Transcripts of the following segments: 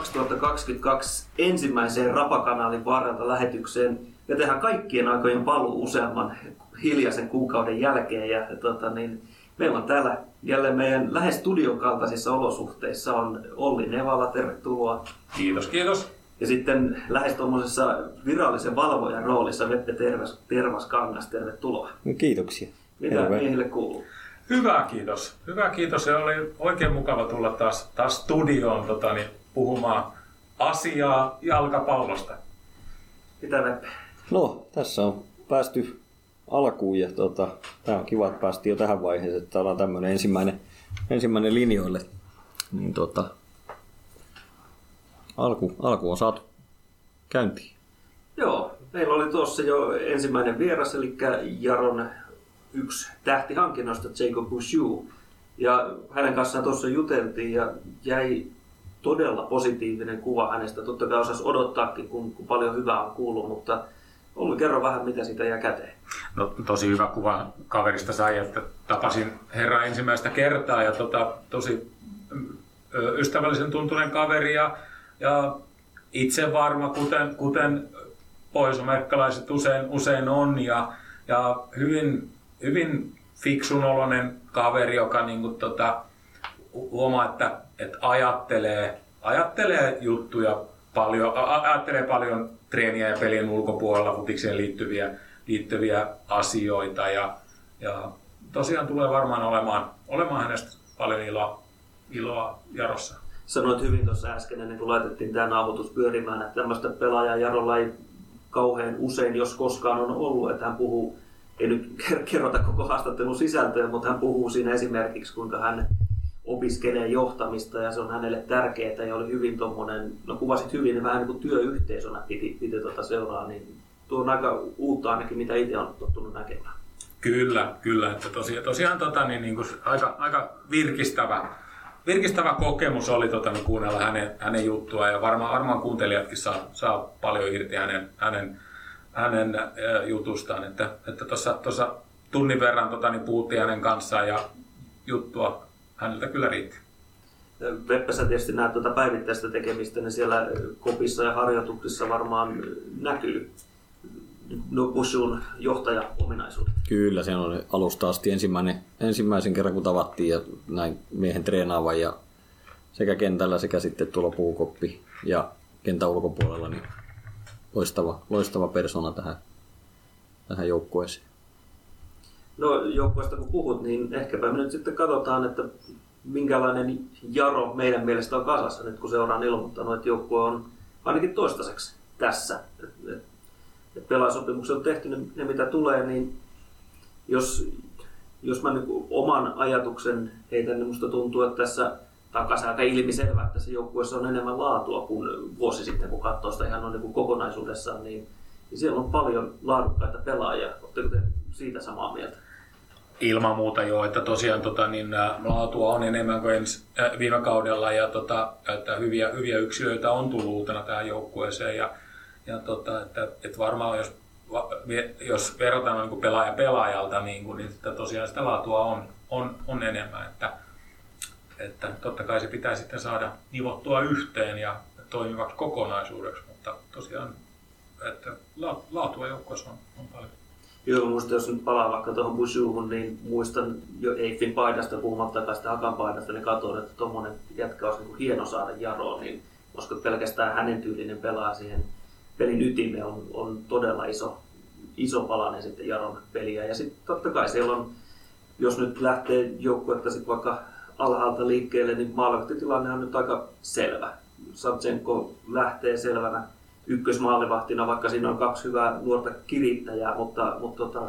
2022 ensimmäiseen Rapakanaalin varrelta lähetykseen ja tehdään kaikkien aikojen paluu useamman hiljaisen kuukauden jälkeen. Ja, tota, niin, meillä on täällä jälleen meidän lähes studion kaltaisissa olosuhteissa on Olli Nevala, tervetuloa. Kiitos, kiitos. Ja sitten lähes tuommoisessa virallisen valvojan roolissa Veppe Tervas, Tervas Kangas, tervetuloa. No, kiitoksia. Mitä Terve. miehille kuuluu? Hyvä, kiitos. Hyvä, kiitos. Se oli oikein mukava tulla taas, taas studioon tota, niin, puhumaan asiaa jalkapallosta. Mitä? No, tässä on päästy alkuun ja tota, tämä on kiva, että päästiin jo tähän vaiheeseen, että ollaan tämmöinen ensimmäinen, ensimmäinen linjoille. Niin tota, alku, alku on saatu käyntiin. Joo, meillä oli tuossa jo ensimmäinen vieras, eli Jaron yksi tähtihankinnosta, Jacob Bouchou. Ja hänen kanssaan tuossa juteltiin ja jäi todella positiivinen kuva hänestä. Totta kai osasi odottaakin, kun, kun paljon hyvää on kuullut, mutta Olli, kerro vähän, mitä siitä jää käteen. No tosi hyvä kuva kaverista sai, että tapasin herra ensimmäistä kertaa ja tota, tosi ystävällisen tuntunen kaveri ja, ja itse varma, kuten, kuten pohjois usein, usein on ja, ja hyvin, hyvin fiksun oloinen kaveri, joka niin kuin, tota, huomaa, että, että ajattelee, ajattelee juttuja paljon, ajattelee paljon treeniä ja pelien ulkopuolella futikseen liittyviä, liittyviä asioita ja, ja tosiaan tulee varmaan olemaan, olemaan hänestä paljon iloa, iloa Jarossa. Sanoit hyvin tuossa äsken, ennen kuin laitettiin tämä naamutus pyörimään, että tämmöistä pelaajaa Jarolla ei kauhean usein, jos koskaan on ollut, että hän puhuu, ei nyt kerrota koko haastattelun sisältöä, mutta hän puhuu siinä esimerkiksi, kuinka hän opiskelee johtamista ja se on hänelle tärkeää ja oli hyvin tuommoinen, no kuvasit hyvin, vähän niin kuin työyhteisönä piti, piti tuota seuraa, niin tuo on aika uutta ainakin, mitä itse on tottunut näkemään. Kyllä, kyllä. Että tosiaan, tosiaan tota, niin, niin kuin aika, aika virkistävä, virkistävä kokemus oli tota, niin kuunnella hänen, hänen juttua ja varmaan, varmaan kuuntelijatkin saa, saa paljon irti hänen, hänen, hänen ä, jutustaan. Että, että tuossa, tuossa tunnin verran tota, niin puhuttiin hänen kanssaan ja juttua häneltä kyllä riitti. Veppä, sä tietysti näet tuota päivittäistä tekemistä, niin siellä kopissa ja harjoituksissa varmaan näkyy Bushun johtaja-ominaisuudet. Kyllä, se on alusta asti ensimmäinen, ensimmäisen kerran, kun tavattiin ja näin miehen treenaavan ja sekä kentällä sekä sitten tuolla puukoppi ja kentän ulkopuolella, niin loistava, loistava persona tähän, tähän joukkueeseen. No joukkueesta kun puhut, niin ehkäpä me nyt sitten katsotaan, että minkälainen jaro meidän mielestä on kasassa nyt, kun seura on ilmoittanut, että joukkue on ainakin toistaiseksi tässä. Et, et, et pelaajasopimukset on tehty ne, ne, mitä tulee, niin jos, jos mä niin oman ajatuksen heitän, niin musta tuntuu, että tässä takaisin aika ilmiselvä, että se joukkueessa on enemmän laatua kuin vuosi sitten, kun katsoo sitä ihan niin kokonaisuudessaan, niin, niin siellä on paljon laadukkaita pelaajia. Oletteko te siitä samaa mieltä? Ilman muuta jo, että tosiaan tota, niin, laatua on enemmän kuin ensi, äh, viime kaudella ja tota, että hyviä, hyviä yksilöitä on tullut uutena tähän joukkueeseen ja, ja tota, että, että varmaan jos, jos verrataan niin pelaaja pelaajalta, niin, kuin, niin että tosiaan sitä laatua on, on, on enemmän, että, että totta kai se pitää sitten saada nivottua yhteen ja toimivaksi kokonaisuudeksi, mutta tosiaan että laatua joukkueessa on, on paljon. Joo, muista jos nyt palaa vaikka tuohon Bushuhun, niin muistan jo Eiffin paidasta puhumattakaan sitä Hakan paidasta, niin katsoin, että tuommoinen jätkä olisi niin hieno saada Jaroon, niin koska pelkästään hänen tyylinen pelaa siihen pelin ytimeen on, on todella iso, iso palanen sitten Jaron peliä. Ja sitten totta kai siellä on, jos nyt lähtee joukkuetta sitten vaikka alhaalta liikkeelle, niin maalahtitilanne on nyt aika selvä. Savchenko lähtee selvänä ykkösmaalivahtina, vaikka siinä on kaksi hyvää nuorta kirittäjää, mutta, mutta tota,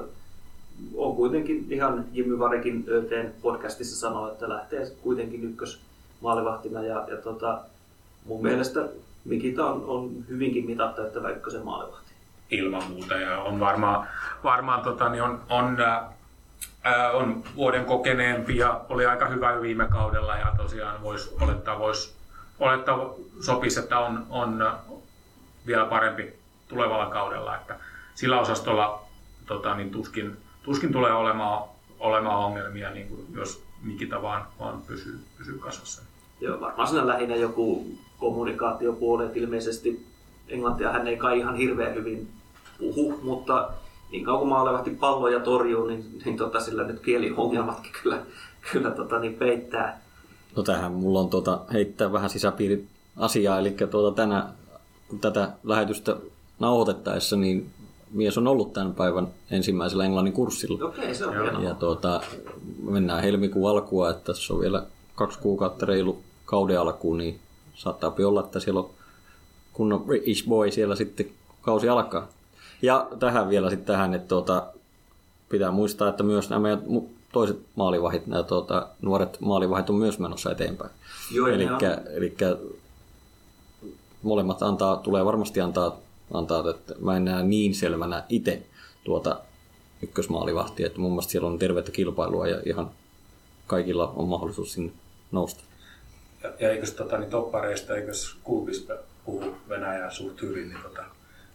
on kuitenkin ihan Jimmy Varikin ÖTn podcastissa sanoa, että lähtee kuitenkin ykkösmaalivahtina ja, ja tota, mun mielestä Mikita on, on hyvinkin mitattava ykkösen maalivahti. Ilman muuta ja on varmaan, varmaan tota, niin on, on ää, on vuoden kokeneempi ja oli aika hyvä viime kaudella ja tosiaan voisi olettaa, vois, olettaa sopisi, että on, on, vielä parempi tulevalla kaudella. Että sillä osastolla tota, niin tuskin, tuskin tulee olemaan, olemaan ongelmia, niin kuin jos Mikita vaan, vaan pysyy, pysyy kasvassa. Joo, varmaan siinä lähinnä joku kommunikaatiopuoli, että ilmeisesti englantia hän ei kai ihan hirveän hyvin puhu, mutta niin kauan kun maalevahti palloja torjuu, niin, niin tota, sillä nyt kieliongelmatkin kyllä, kyllä tota, niin peittää. No tähän mulla on tuota, heittää vähän sisäpiiri asiaa, eli tuota, tänä, tätä lähetystä nauhoitettaessa, niin mies on ollut tämän päivän ensimmäisellä englannin kurssilla. Okei, se on hienoa. Ja tuota, mennään helmikuun alkua, että tässä on vielä kaksi kuukautta reilu kauden alkuun, niin saattaa olla, että siellä on kunnon British boy siellä sitten, kun kausi alkaa. Ja tähän vielä sitten tähän, että tuota, pitää muistaa, että myös nämä meidän toiset maalivahit, nämä tuota, nuoret maalivahit on myös menossa eteenpäin. Joo, Elikkä, elikkä molemmat antaa, tulee varmasti antaa, antaa, että mä en näe niin selvänä itse tuota ykkösmaalivahtia, että mun mielestä siellä on tervettä kilpailua ja ihan kaikilla on mahdollisuus sinne nousta. Ja, ja eikös tota, niin toppareista, eikös Kulbis puhu Venäjää suht hyvin, niin, tota,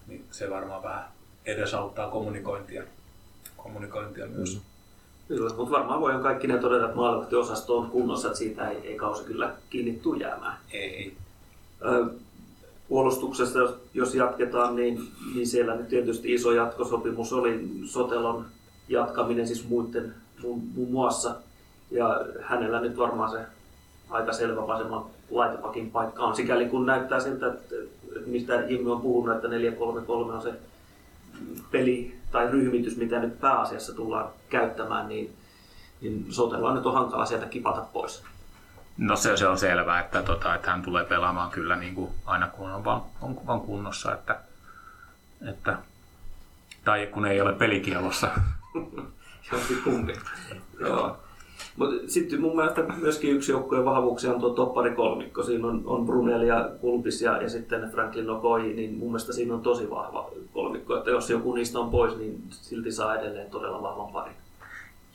niin se varmaan vähän edesauttaa kommunikointia, kommunikointia myös. Mm. Kyllä, mutta varmaan voidaan kaikki ne todeta, että maalivahtiosasto on kunnossa, että siitä ei, ei kausi kyllä kiinni tule jäämään. Ei. Ö, puolustuksesta, jos, jatketaan, niin, niin siellä nyt tietysti iso jatkosopimus oli Sotelon jatkaminen siis muiden, muun, muassa. Ja hänellä nyt varmaan se aika selvä vasemman laitapakin paikka on, sikäli kun näyttää siltä, että, että mistä Jimmy on puhunut, että 4-3-3 on se peli tai ryhmitys, mitä nyt pääasiassa tullaan käyttämään, niin, niin Sotella nyt on hankala sieltä kipata pois. No se, se on selvää, että, tota, että hän tulee pelaamaan kyllä niin kuin aina kun on vaan, on vaan kunnossa. Että, että, tai kun ei ole pelikielossa. Joo. Mutta sitten mun mielestä myöskin yksi joukkueen vahvuuksia on tuo toppari kolmikko. Siinä on, on Brunel ja Kulpis ja, ja sitten Franklin Okoi, niin mun mielestä siinä on tosi vahva kolmikko. Että jos joku niistä on pois, niin silti saa edelleen todella vahvan parin.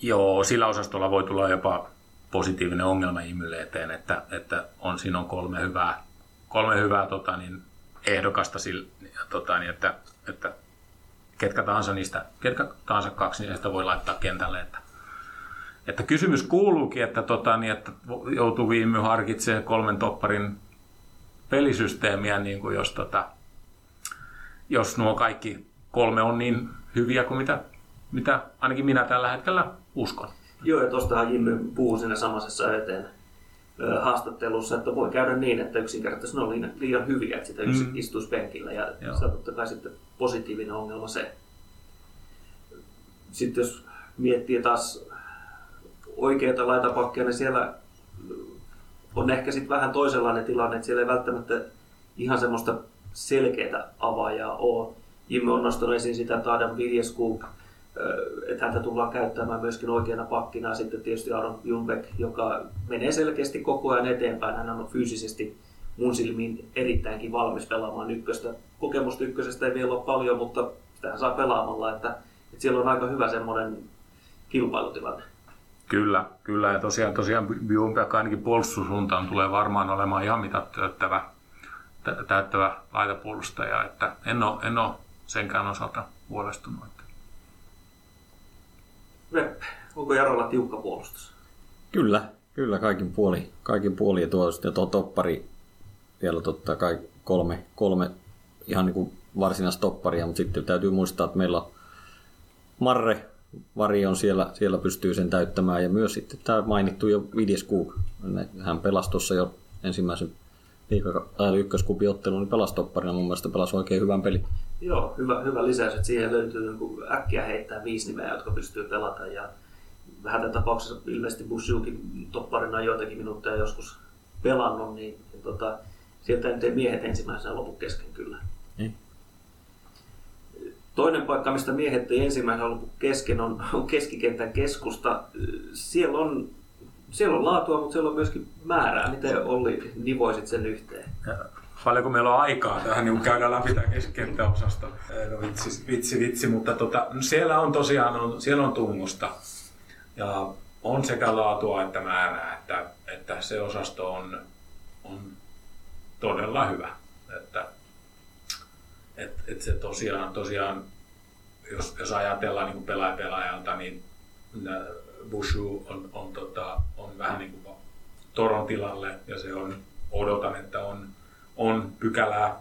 Joo, sillä osastolla voi tulla jopa positiivinen ongelma Imylle eteen, että, että on, siinä on kolme hyvää, kolme hyvää tota, niin, ehdokasta, tota, niin, että, että ketkä tahansa niistä, ketkä tahansa kaksi niistä voi laittaa kentälle. Että, että kysymys kuuluukin, että, tota, niin, että joutuu Viimy harkitsemaan kolmen topparin pelisysteemiä, niin kuin jos, tota, jos nuo kaikki kolme on niin hyviä kuin mitä, mitä ainakin minä tällä hetkellä uskon. Joo, ja tuostahan Jimmy puhuu siinä samaisessa eteen haastattelussa, että voi käydä niin, että yksinkertaisesti ne on liian, liian hyviä, että sitä mm. Istuisi penkillä. Ja Joo. se on totta kai sitten positiivinen ongelma se. Sitten jos miettii taas oikeita laitapakkia, niin siellä on ehkä sitten vähän toisenlainen tilanne, että siellä ei välttämättä ihan semmoista selkeää avaajaa ole. Jimmy on nostanut esiin sitä, että Adam Viljeskuk, että häntä tullaan käyttämään myöskin oikeana pakkina. Sitten tietysti Aaron Jumbeck, joka menee selkeästi koko ajan eteenpäin. Hän on fyysisesti mun silmiin erittäinkin valmis pelaamaan ykköstä. Kokemusta ykkösestä ei vielä ole paljon, mutta sitä saa pelaamalla. Että, että siellä on aika hyvä semmoinen kilpailutilanne. Kyllä, kyllä. Ja tosiaan, tosiaan Bjumbeck ainakin puolustussuuntaan tulee varmaan olemaan ihan mitä täyttävä, tä- täyttävä laitapuolustaja. Että en, ole, en ole senkään osalta huolestunut. Veppe, onko Jarolla tiukka puolustus? Kyllä, kyllä kaikin puoli, kaikin puoli ja tuo, ja tuo toppari vielä totta kai kolme, kolme ihan niin kuin varsinaista topparia, mutta sitten täytyy muistaa, että meillä on Marre, Vari on siellä, siellä pystyy sen täyttämään ja myös sitten tämä mainittu jo Vidjes Cook. Hän pelasi tuossa jo ensimmäisen liiga- tai ykköskupiottelun, niin pelasi topparina mun mielestä pelasi oikein hyvän pelin. Joo, hyvä, hyvä lisäys, että siihen löytyy joku äkkiä heittää viisi nimeä, jotka pystyy pelata. Ja vähän tapauksessa ilmeisesti Bushukin topparina on joitakin minuutteja joskus pelannut, niin, niin tota, sieltä nyt ei miehet ensimmäisenä lopu kesken kyllä. Ei. Toinen paikka, mistä miehet ei ensimmäisenä lopu kesken, on, on keskikentän keskusta. Siellä on, siellä on laatua, mutta siellä on myöskin määrää. Miten Olli nivoisit sen yhteen? paljonko meillä on aikaa tähän, niin käydään läpi tämä keskikenttäosasto. No vitsi, vitsi, vitsi, mutta tota, no siellä on tosiaan on, siellä on tungosta. Ja on sekä laatua että määrää, että, että se osasto on, on todella hyvä. Että, et, et se tosiaan, tosiaan jos, jos ajatellaan niin pelaaja pelaajalta, niin Bushu on, on, tota, on vähän niin kuin Toron tilalle ja se on, odotan, että on, on pykälää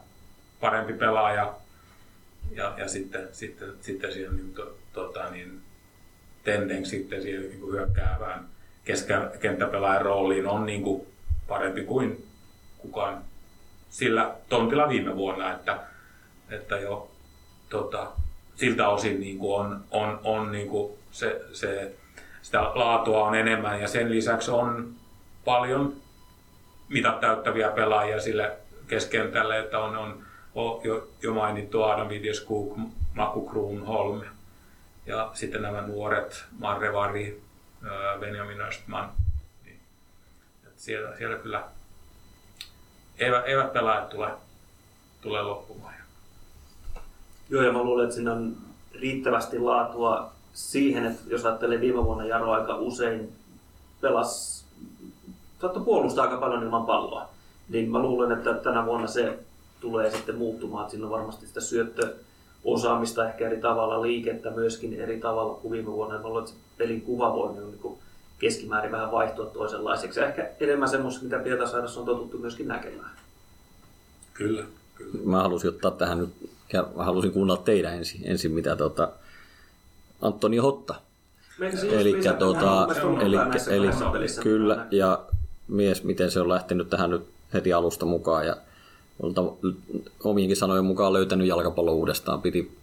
parempi pelaaja. Ja, ja sitten, sitten, sitten siihen niin, to, tota, niin, Tendeng sitten siihen niin kuin hyökkäävään keskikenttäpelaajan rooliin on niin kuin parempi kuin kukaan sillä tontilla viime vuonna, että, että jo tota, siltä osin niin kuin on, on, on niin kuin se, se, sitä laatua on enemmän ja sen lisäksi on paljon mitat täyttäviä pelaajia sille keskentälle, että on, on, on jo, jo mainittu Adam Vidjeskuk, Maku Kruunholm ja sitten nämä nuoret Marrevari, Benjamin Östman. Niin, siellä, siellä kyllä eivät, eivät pelaajat tule, tule loppumaan. Joo, ja mä luulen, että siinä on riittävästi laatua siihen, että jos ajattelee viime vuonna Jaro aika usein pelas, saattoi puolustaa aika paljon ilman palloa, niin mä luulen, että tänä vuonna se tulee sitten muuttumaan, että siinä on varmasti sitä syöttöosaamista ehkä eri tavalla, liikettä myöskin eri tavalla kuin viime vuonna. Mä luulen, että pelin kuva voi niin keskimäärin vähän vaihtua toisenlaiseksi. Ehkä enemmän semmoista, mitä Pietarsaarassa on totuttu myöskin näkemään. Kyllä, kyllä. Mä halusin ottaa tähän nyt, ja mä halusin kuunnella teidän ensin, ensin mitä tuota, Antoni Hotta. Eli tuota, eli, kyllä, ja mies, miten se on lähtenyt tähän nyt heti alusta mukaan ja omiinkin sanojen mukaan löytänyt jalkapallo uudestaan. Piti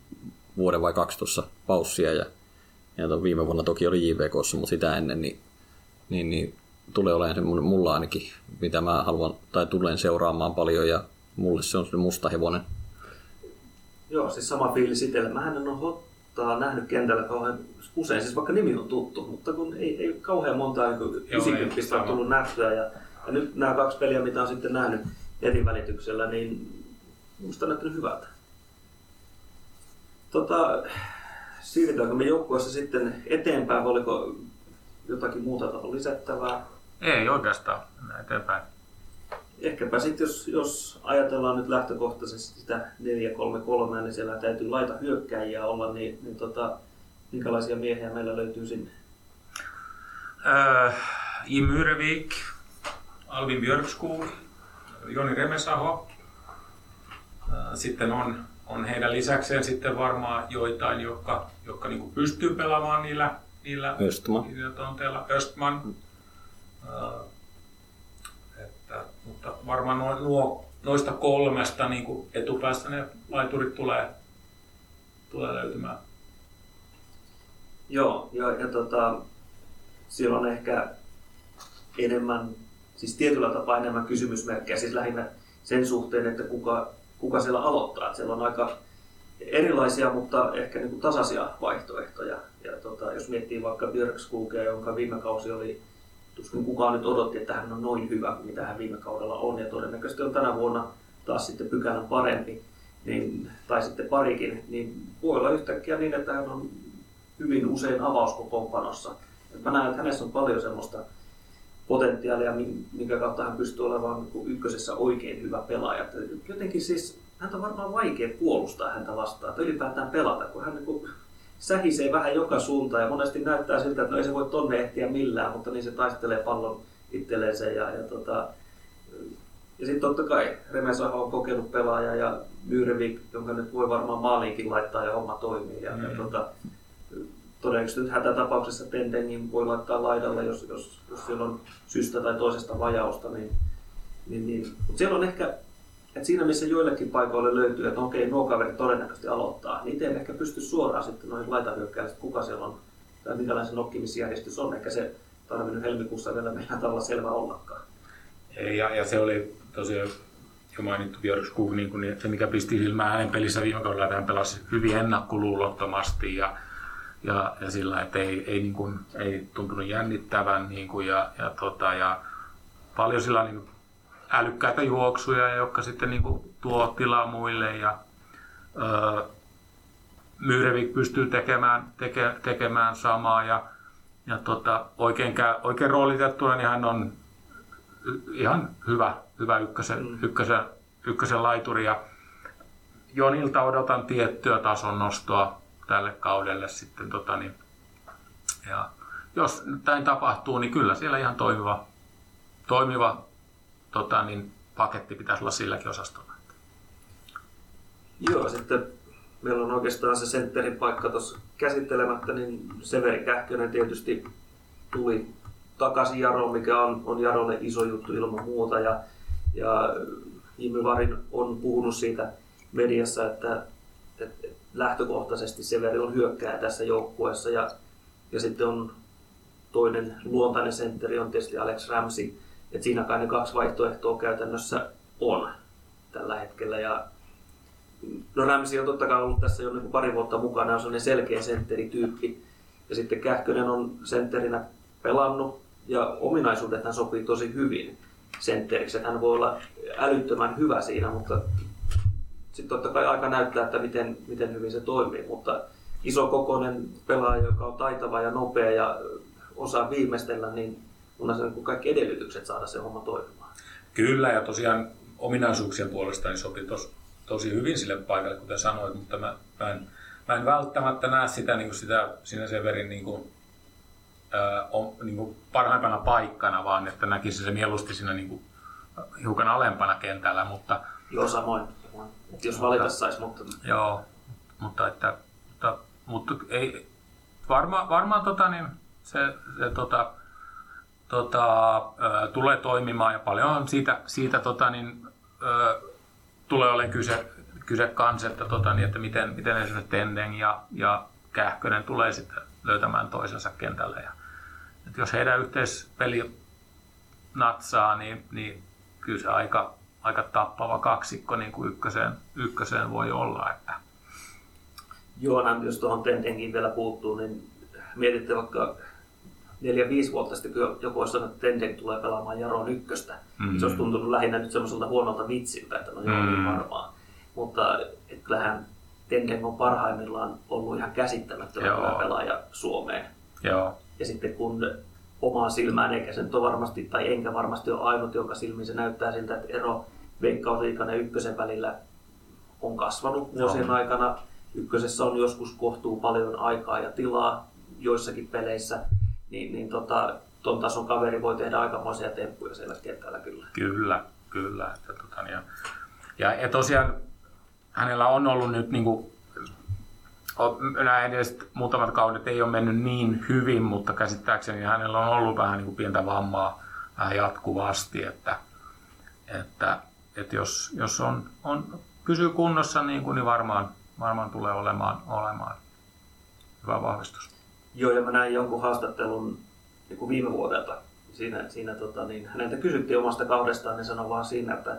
vuoden vai kaksi tuossa paussia ja, ja viime vuonna toki oli JVKssa, mutta sitä ennen niin, niin, niin tulee olemaan semmoinen mulla ainakin, mitä mä haluan tai tulen seuraamaan paljon ja mulle se on se musta hevonen. Joo, siis sama fiilis itselle. Mähän en ole Hottaa nähnyt kentällä kauhean usein, siis vaikka nimi on tuttu, mutta kun ei, ei kauhean monta niin 90 on tullut nähtyä ja, ja, nyt nämä kaksi peliä, mitä on sitten nähnyt netin välityksellä, niin minusta on näyttänyt hyvältä. Tota, siirrytäänkö me joukkueessa sitten eteenpäin, oliko jotakin muuta lisättävää? Ei oikeastaan, mennään eteenpäin. Ehkäpä sitten, jos, jos ajatellaan nyt lähtökohtaisesti sitä 4-3-3, niin siellä täytyy laita hyökkäjiä olla, niin, niin tota, minkälaisia miehiä meillä löytyy sinne? Äh, Imyrevik, Alvin Björkskog, Joni Remesaho. Äh, sitten on, on heidän lisäkseen sitten varmaan joitain, jotka, jotka niin pystyy pelaamaan niillä, niillä, Östman. niillä tonteilla. Östman. Äh, että, varmaan nuo, nuo, noista kolmesta niin kuin etupäässä ne laiturit tulee, tulee löytymään. Joo, ja, ja tota, siellä on ehkä enemmän, siis tietyllä tapaa enemmän kysymysmerkkejä, siis lähinnä sen suhteen, että kuka, kuka siellä aloittaa. Että siellä on aika erilaisia, mutta ehkä niin kuin tasaisia vaihtoehtoja. Ja tota, jos miettii vaikka Björkskugea, jonka viime kausi oli, tuskin kukaan nyt odotti, että hän on noin hyvä, mitä hän viime kaudella on, ja todennäköisesti on tänä vuonna taas sitten pykälän parempi, niin, tai sitten parikin, niin voi olla yhtäkkiä niin, että hän on hyvin usein avauskokoonpanossa. Mä näen, että hänessä on paljon semmoista potentiaalia, minkä kautta hän pystyy olemaan niin ykkösessä oikein hyvä pelaaja. Jotenkin siis häntä on varmaan vaikea puolustaa häntä vastaan, että ylipäätään pelata, kun hän niin sähisee vähän joka suuntaan ja monesti näyttää siltä, että no ei se voi tonne ehtiä millään, mutta niin se taistelee pallon itselleen ja, ja, tota, ja sitten totta kai Remesaho on kokenut pelaaja ja Myrvik, jonka nyt voi varmaan maaliinkin laittaa ja homma toimii. Ja, mm. ja tota, todennäköisesti nyt hätätapauksessa Tendengin voi laittaa laidalle, jos, jos, jos siellä on syystä tai toisesta vajausta. Niin, niin, niin. Mutta siellä on ehkä, että siinä missä joillekin paikoille löytyy, että okei, nuo kaverit todennäköisesti aloittaa, niin ei ehkä pysty suoraan sitten noihin laitahyökkäille, että kuka siellä on tai minkälainen nokkimisjärjestys on. Eikä se tarvinnut helmikuussa vielä meillä tavalla selvä ollakaan. Ja, ja se oli tosiaan jo mainittu Björkskog, niin kuin se mikä pisti silmään hänen pelissä viime kaudella, että hän pelasi hyvin ennakkoluulottomasti ja ja, ja sillä, että ei, ei, niin kuin, ei tuntunut jännittävän niin kuin, ja, ja, tota, ja paljon sillä niin kuin, älykkäitä juoksuja, jotka sitten niin kuin, tuo tilaa muille ja öö, Myyrevik pystyy tekemään, teke, tekemään samaa ja, ja tota, oikein, käy, oikein roolitettuna niin hän on ihan hyvä, hyvä ykkösen, mm. ykkösen, ykkösen laituri ja Jonilta odotan tiettyä tason nostoa tälle kaudelle sitten. Tota, niin, ja jos näin tapahtuu, niin kyllä siellä ihan toimiva, toimiva tota, niin, paketti pitäisi olla silläkin osastolla. Joo, sitten meillä on oikeastaan se sentterin paikka tuossa käsittelemättä, niin Severi Kähkönen tietysti tuli takaisin Jaroon, mikä on, on Jarolle iso juttu ilman muuta. Ja, ja Jimmy Varin on puhunut siitä mediassa, että, että lähtökohtaisesti Severi on hyökkää tässä joukkueessa ja, ja sitten on toinen luontainen sentteri on tietysti Alex Ramsey. Et siinä kai ne kaksi vaihtoehtoa käytännössä on tällä hetkellä. Ja no Ramsey on totta kai ollut tässä jo niin pari vuotta mukana, on sellainen selkeä sentterityyppi. Ja sitten Kähkönen on sentterinä pelannut ja ominaisuudet hän sopii tosi hyvin sentteriksi. Hän voi olla älyttömän hyvä siinä, mutta sitten totta kai aika näyttää, että miten, miten hyvin se toimii. Mutta iso kokoinen pelaaja, joka on taitava ja nopea ja osaa viimeistellä, niin on se niin kaikki edellytykset saada se homma toimimaan. Kyllä, ja tosiaan ominaisuuksien puolesta niin sopii tos, tosi hyvin sille paikalle, kuten sanoit, mutta mä, mä, en, mä en välttämättä näe sitä, niin kuin sitä sinä Severin niin kuin, äh, on, niin kuin parhaimpana paikkana, vaan että näkisi se mieluusti siinä niin kuin, hiukan alempana kentällä. Mutta, joo, samoin. Et jos valita saisi, mutta... Joo, mutta, että, mutta, mutta ei, varma, varmaan tota, niin, se, se tota, tota, tulee toimimaan ja paljon on siitä, siitä tota, niin, ö, tulee olemaan kyse, kyse kans, että, tota, niin, että miten, miten esimerkiksi Tenden ja, ja Kähkönen tulee sitten löytämään toisensa kentälle. Ja, että jos heidän yhteispeli natsaa, niin, niin kyllä se aika, aika tappava kaksikko niin kuin ykköseen, ykköseen voi olla. Että. Joo, jos tuohon Tendenkin vielä puuttuu, niin mietitte vaikka neljä, viisi vuotta sitten, kun joku olisi sanonut, että Tendeng tulee pelaamaan Jaron ykköstä. Mm-hmm. Se olisi tuntunut lähinnä nyt semmoiselta huonolta vitsiltä, että no joo, mm-hmm. varmaan. Mutta et kyllähän Tendeng on parhaimmillaan ollut ihan käsittämättömän hyvä pelaaja Suomeen. Joo. Ja sitten kun omaan silmään, eikä se nyt ole varmasti, tai enkä varmasti ole ainut, jonka silmiin se näyttää siltä, että ero Veikkausliikan ja ykkösen välillä on kasvanut vuosien aikana. Ykkösessä on joskus kohtuu paljon aikaa ja tilaa joissakin peleissä niin, niin tota, ton tason kaveri voi tehdä aikamoisia temppuja siellä kentällä kyllä. Kyllä, kyllä. Että, tota, ja, ja, ja tosiaan hänellä on ollut nyt niin kuin, näin edes muutamat kaudet ei ole mennyt niin hyvin, mutta käsittääkseni hänellä on ollut vähän niin kuin pientä vammaa vähän jatkuvasti, että, että, että jos, jos on, on, pysyy kunnossa niin, kuin, niin varmaan, varmaan tulee olemaan, olemaan hyvä vahvistus. Joo, ja mä näin jonkun haastattelun niin kuin viime vuodelta. Siinä, siinä tota, niin häneltä kysyttiin omasta kaudestaan, niin sanoi vaan siinä, että,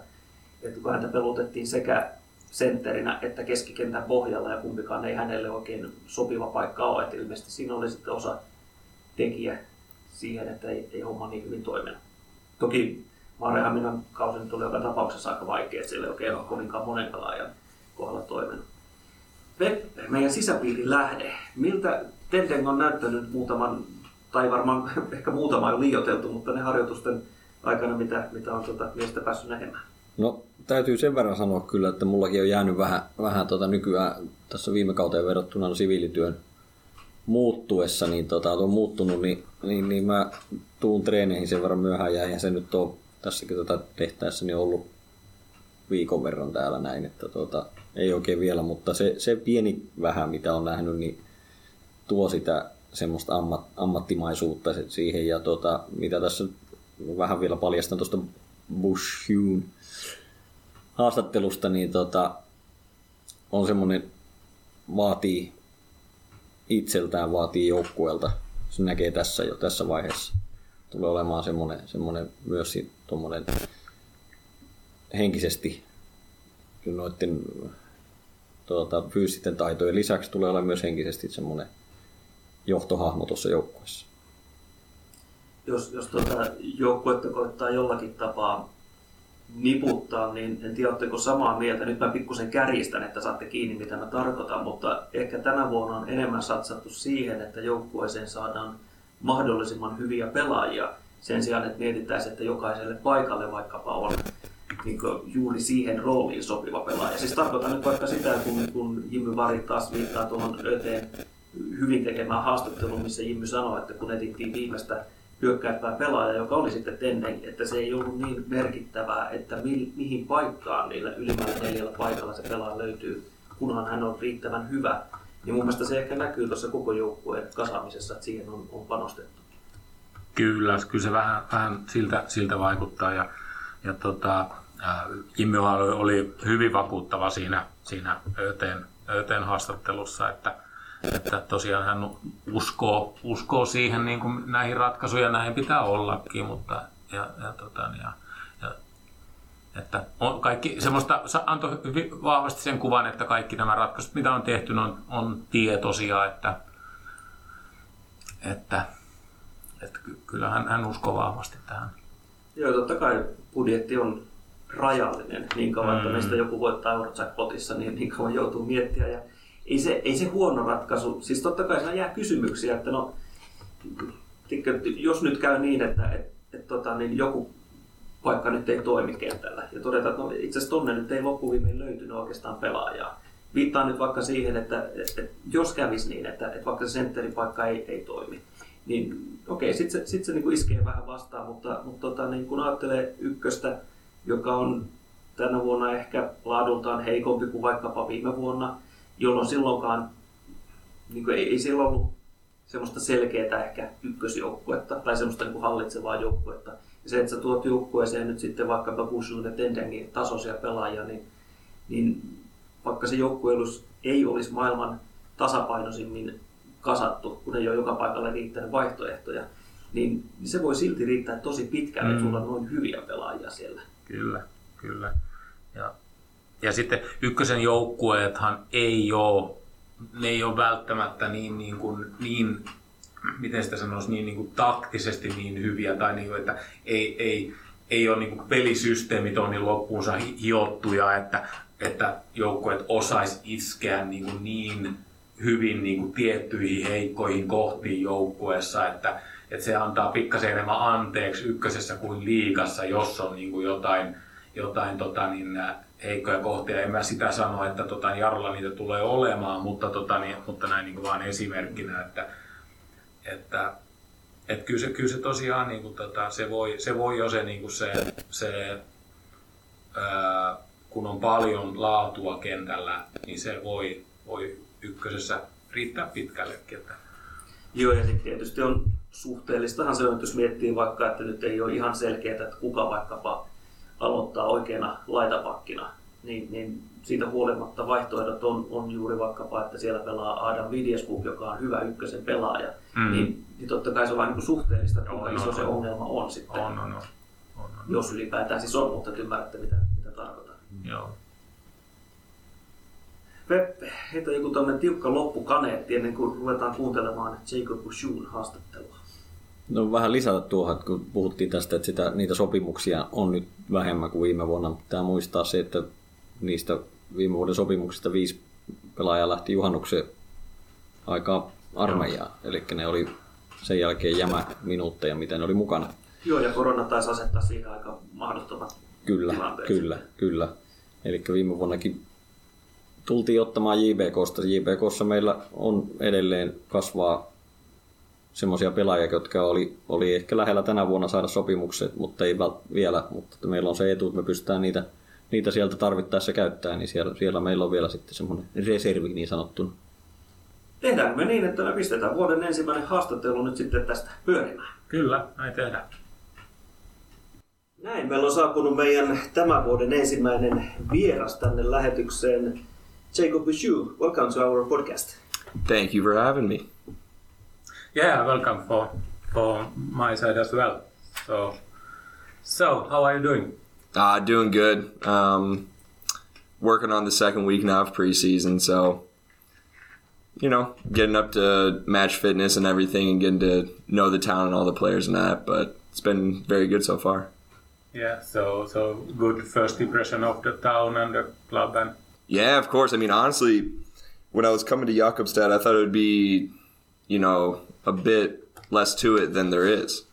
että kun häntä pelutettiin sekä sentterinä että keskikentän pohjalla ja kumpikaan ei hänelle oikein sopiva paikka ole. Että ilmeisesti siinä oli sitten osa tekijä siihen, että ei, ei homma niin hyvin toiminut. Toki Marehaminan kausi nyt oli joka tapauksessa aika vaikea, että siellä ei oikein ole kovinkaan monen pelaajan kohdalla toiminut. Peppe, meidän sisäpiirin lähde. Miltä Tendeng on näyttänyt muutaman, tai varmaan ehkä muutama jo liioteltu, mutta ne harjoitusten aikana, mitä, mitä on tuota miestä päässyt näkemään? No täytyy sen verran sanoa kyllä, että mullakin on jäänyt vähän, vähän tota nykyään tässä viime kauteen verrattuna siviilityön muuttuessa, niin tota, on muuttunut, niin, niin, niin mä tuun treeneihin sen verran myöhään ja se nyt ole tässäkin tota tehtäessä niin ollut viikon verran täällä näin, että tota, ei oikein vielä, mutta se, se pieni vähän mitä on nähnyt, niin tuo sitä semmoista ammat, ammattimaisuutta siihen. Ja tota, mitä tässä vähän vielä paljastan tuosta Bush Hume haastattelusta, niin tota, on semmoinen, vaatii itseltään, vaatii joukkueelta. Se näkee tässä jo tässä vaiheessa. Tulee olemaan semmoinen, semmoinen myös tuommoinen henkisesti noiden tuota, fyysisten taitojen lisäksi tulee olla myös henkisesti semmoinen johtohahmo tuossa joukkueessa. Jos, jos tuota joukkuetta koittaa jollakin tapaa niputtaa, niin en tiedä, oletteko samaa mieltä. Nyt mä pikkusen kärjistän, että saatte kiinni, mitä mä tarkoitan, mutta ehkä tänä vuonna on enemmän satsattu siihen, että joukkueeseen saadaan mahdollisimman hyviä pelaajia sen sijaan, että mietitään, että jokaiselle paikalle vaikkapa on niin juuri siihen rooliin sopiva pelaaja. Siis tarkoitan nyt vaikka sitä, kun, kun Jimmy Vari taas viittaa tuohon Öteen hyvin tekemään haastatteluun, missä Jimmy sanoi, että kun etittiin viimeistä hyökkäyttävä pelaaja, joka oli sitten Tenden, että se ei ollut niin merkittävää, että mi- mihin paikkaan niillä ylimmällä neljällä paikalla se pelaaja löytyy, kunhan hän on riittävän hyvä. Niin mun mielestä se ehkä näkyy tuossa koko joukkueen kasaamisessa, että siihen on, on panostettu. Kyllä, kyllä se vähän, vähän siltä, siltä vaikuttaa. Ja, ja tota, Jimmy oli, oli hyvin vakuuttava siinä, siinä ÖTn, ÖTn haastattelussa, että, että tosiaan hän uskoo, uskoo siihen niin kuin näihin ratkaisuja, näin pitää ollakin, mutta ja, ja, tota, ja, ja että on kaikki semmoista, antoi hyvin vahvasti sen kuvan, että kaikki nämä ratkaisut, mitä on tehty, on, on tietoisia, että, että, että kyllä hän, hän uskoo vahvasti tähän. Joo, totta kai budjetti on rajallinen niin kauan, mm. että meistä joku voittaa Eurojackpotissa, niin niin kauan joutuu miettiä. Ja ei se, ei se huono ratkaisu. Siis totta kai siinä jää kysymyksiä, että no, jos nyt käy niin, että et, et, tota, niin joku paikka nyt ei toimi kentällä ja todetaan, että no, itse asiassa tonne nyt ei loppuviimein löytynyt oikeastaan pelaajaa. Viittaan nyt vaikka siihen, että, että, että jos kävisi niin, että, että vaikka se sentterin paikka ei, ei toimi, niin okei, sitten se, sit se niin kuin iskee vähän vastaan, mutta, mutta tota, niin kun ajattelee ykköstä, joka on tänä vuonna ehkä laadultaan heikompi kuin vaikkapa viime vuonna, jolloin silloinkaan niin kuin ei, ei siellä ollut semmoista selkeää ehkä ykkösjoukkuetta tai semmoista niin kuin hallitsevaa joukkuetta. Ja se, että sä tuot joukkueeseen nyt sitten vaikkapa Bushun ja Tendengin tasoisia pelaajia, niin, niin vaikka se joukkue ei olisi maailman tasapainoisimmin kasattu, kun ei ole joka paikalle riittänyt vaihtoehtoja, niin se voi silti riittää tosi pitkään, mm. että sulla on noin hyviä pelaajia siellä. Kyllä, kyllä. Ja, ja sitten ykkösen joukkueethan ei ole, ne ei ole välttämättä niin, niin, kuin, niin miten sitä sanoisi, niin, niin kuin taktisesti niin hyviä, tai niin kuin, että ei, ei, ei ole niin kuin pelisysteemit on niin loppuunsa hiottuja, että, että joukkueet osais iskeä niin, kuin niin hyvin niin kuin tiettyihin heikkoihin kohtiin joukkueessa, että, että se antaa pikkasen enemmän anteeksi ykkösessä kuin liikassa, jos on niin kuin jotain, jotain tota, niin, heikkoja kohtia. En mä sitä sano, että tota, niin Jarolla niitä tulee olemaan, mutta, tota, niin, mutta näin niin vaan esimerkkinä, että, että että kyllä, se, kyllä se tosiaan niin kuin, tota, se, voi, se voi jo se, niin kuin se, se ää, kun on paljon laatua kentällä, niin se voi, voi ykkösessä riittää pitkällekin. Että. Joo, ja sitten tietysti on suhteellistahan se on, jos miettii vaikka, että nyt ei ole ihan selkeää, että kuka vaikkapa aloittaa oikeana laitapakkina, niin, niin siitä huolimatta vaihtoehdot on, on juuri vaikkapa, että siellä pelaa Adam Vidjeskuk, joka on hyvä ykkösen pelaaja, mm. niin, niin totta kai se on vain niin suhteellista, kuinka on, iso on, se on. ongelma on sitten. On, on, on. on, on. Jos ylipäätään siis on, mutta ymmärrätte mitä, mitä tarkoitan. Joo. Peppe, heitä joku tämmöinen tiukka loppukaneetti ennen kuin ruvetaan kuuntelemaan Jacob Bushun haastattelua. No vähän lisätä tuohon, että kun puhuttiin tästä, että sitä, niitä sopimuksia on nyt vähemmän kuin viime vuonna. Pitää muistaa se, että niistä viime vuoden sopimuksista viisi pelaajaa lähti juhannuksen aikaa armeijaan. Eli ne oli sen jälkeen jämä minuutteja, miten ne oli mukana. Joo, ja korona taisi asettaa siihen aika mahdottomat Kyllä, tilanteeseen. kyllä, kyllä. Eli viime vuonnakin tultiin ottamaan JBKsta. JBKssa meillä on edelleen kasvaa semmoisia pelaajia, jotka oli, oli ehkä lähellä tänä vuonna saada sopimukset, mutta ei vielä. Mutta meillä on se etu, että me pystytään niitä, niitä sieltä tarvittaessa käyttää, niin siellä, siellä meillä on vielä sitten semmoinen reservi niin sanottuna. Tehdäänkö me niin, että me pistetään vuoden ensimmäinen haastattelu nyt sitten tästä pyörimään? Kyllä, näin tehdään. Näin, meillä on saapunut meidän tämän vuoden ensimmäinen vieras tänne lähetykseen. Jacob Bouchou, welcome to our podcast. Thank you for having me. Yeah, welcome for for my side as well. So, so how are you doing? Uh, doing good. Um, working on the second week now of preseason, so you know, getting up to match fitness and everything, and getting to know the town and all the players and that. But it's been very good so far. Yeah. So so good first impression of the town and the club and. Yeah, of course. I mean, honestly, when I was coming to Jakobstad, I thought it would be, you know, a bit less to it than there is.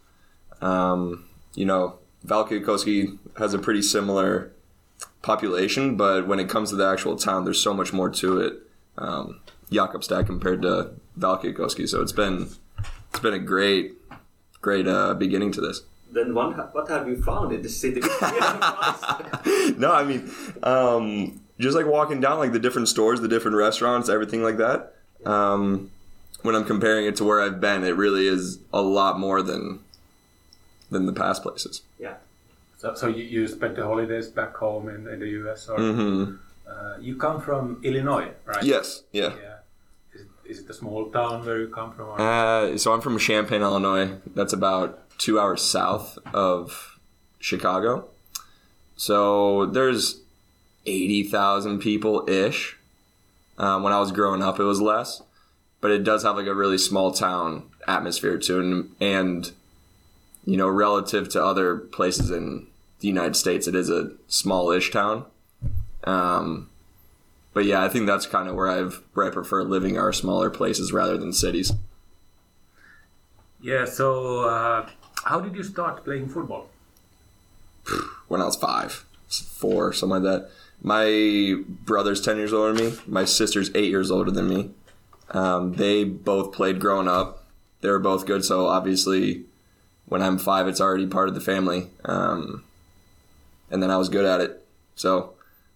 Um, you know, Valkeakoski has a pretty similar population, but when it comes to the actual town, there's so much more to it. Um, Jakobstad compared to Valkeakoski, so it's been it's been a great great uh, beginning to this. Then one, what have you found in the city? no, I mean, um, just like walking down like the different stores, the different restaurants, everything like that. Um, when I'm comparing it to where I've been, it really is a lot more than than the past places. yeah. So, so you, you spent the holidays back home in, in the US, or hmm uh, you come from Illinois, right? Yes, yeah. Yeah. Is it, is it a small town where you come from? Or? Uh, so I'm from Champaign, Illinois. That's about two hours south of Chicago. So there's eighty thousand people ish. Um, when I was growing up, it was less, but it does have like a really small town atmosphere to it, and, and you know, relative to other places in the United States, it is a small-ish town. Um, but yeah, I think that's kind of where I've where I prefer living are smaller places rather than cities. yeah. So uh, how did you start playing football? when I was five, four, something like that. My brother's 10 years older than me. My sister's eight years older than me. Um, they both played growing up. They were both good, so obviously when I'm five, it's already part of the family. Um, and then I was good at it. So,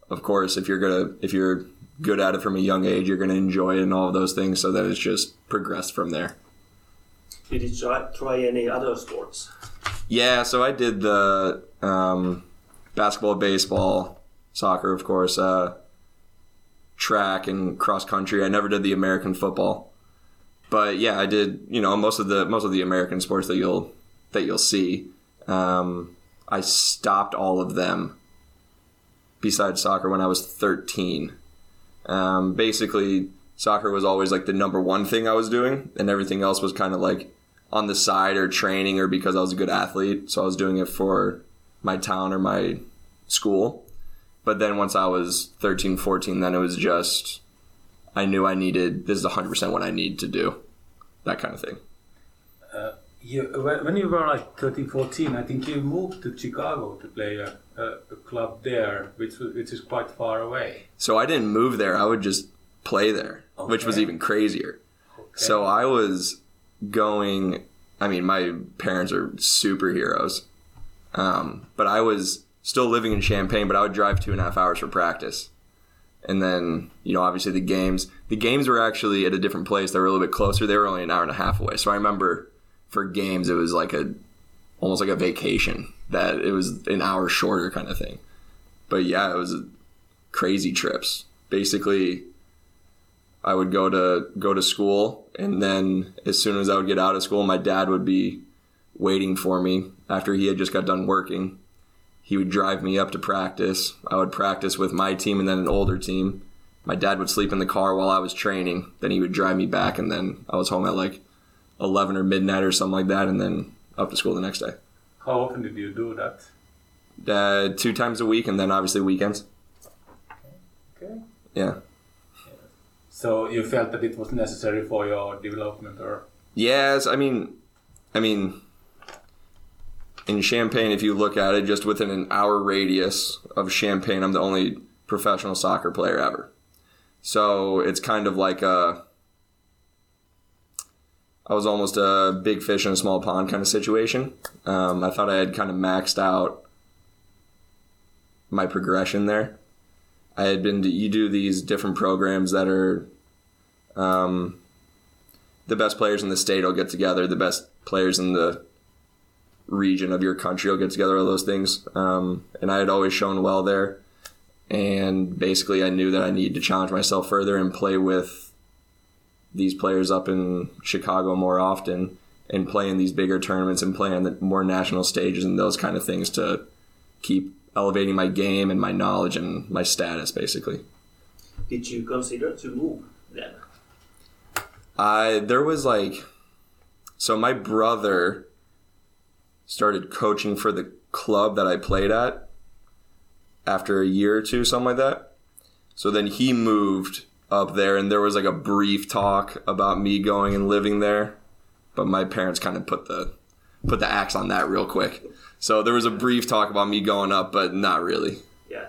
of course, if you're gonna if you're good at it from a young age, you're gonna enjoy it and all of those things. So that it's just progressed from there. Did you try, try any other sports? Yeah, so I did the um, basketball, baseball, soccer, of course, uh, track and cross country. I never did the American football, but yeah, I did. You know, most of the most of the American sports that you'll that you'll see. Um, I stopped all of them besides soccer when I was 13. Um, basically, soccer was always like the number one thing I was doing, and everything else was kind of like on the side or training or because I was a good athlete. So I was doing it for my town or my school. But then once I was 13, 14, then it was just, I knew I needed, this is 100% what I need to do. That kind of thing. You, when you were like 13, 14, I think you moved to Chicago to play a, a, club there, which which is quite far away. So I didn't move there. I would just play there, which was even crazier. Okay. So I was going. I mean, my parents are superheroes, um, but I was still living in Champaign. But I would drive two and a half hours for practice, and then you know, obviously the games. The games were actually at a different place. They were a little bit closer. They were only an hour and a half away. So I remember for games, it was like a almost like a vacation. That it was an hour shorter kind of thing. But yeah, it was crazy trips. Basically, I would go to go to school, and then as soon as I would get out of school, my dad would be waiting for me after he had just got done working. He would drive me up to practice. I would practice with my team and then an older team. My dad would sleep in the car while I was training. Then he would drive me back, and then I was home at like eleven or midnight or something like that, and then up to school the next day. How often did you do that? Uh, two times a week, and then obviously weekends. Okay. Yeah. So you felt that it was necessary for your development, or Yes, I mean, I mean, in Champaign, if you look at it, just within an hour radius of Champaign, I'm the only professional soccer player ever. So it's kind of like a, I was almost a big fish in a small pond kind of situation. Um, I thought I had kind of maxed out my progression there. I had been to, you do these different programs that are, um, the best players in the state will get together, the best players in the region of your country will get together, all those things. Um, and I had always shown well there. And basically, I knew that I needed to challenge myself further and play with these players up in Chicago more often and play in these bigger tournaments and play on the more national stages and those kind of things to keep elevating my game and my knowledge and my status, basically. Did you consider to move then? I there was like so my brother started coaching for the club that I played at after a year or two, something like that. So then he moved up there and there was like a brief talk about me going and living there. But my parents kind of put the put the axe on that real quick. So there was a brief talk about me going up, but not really. Yeah.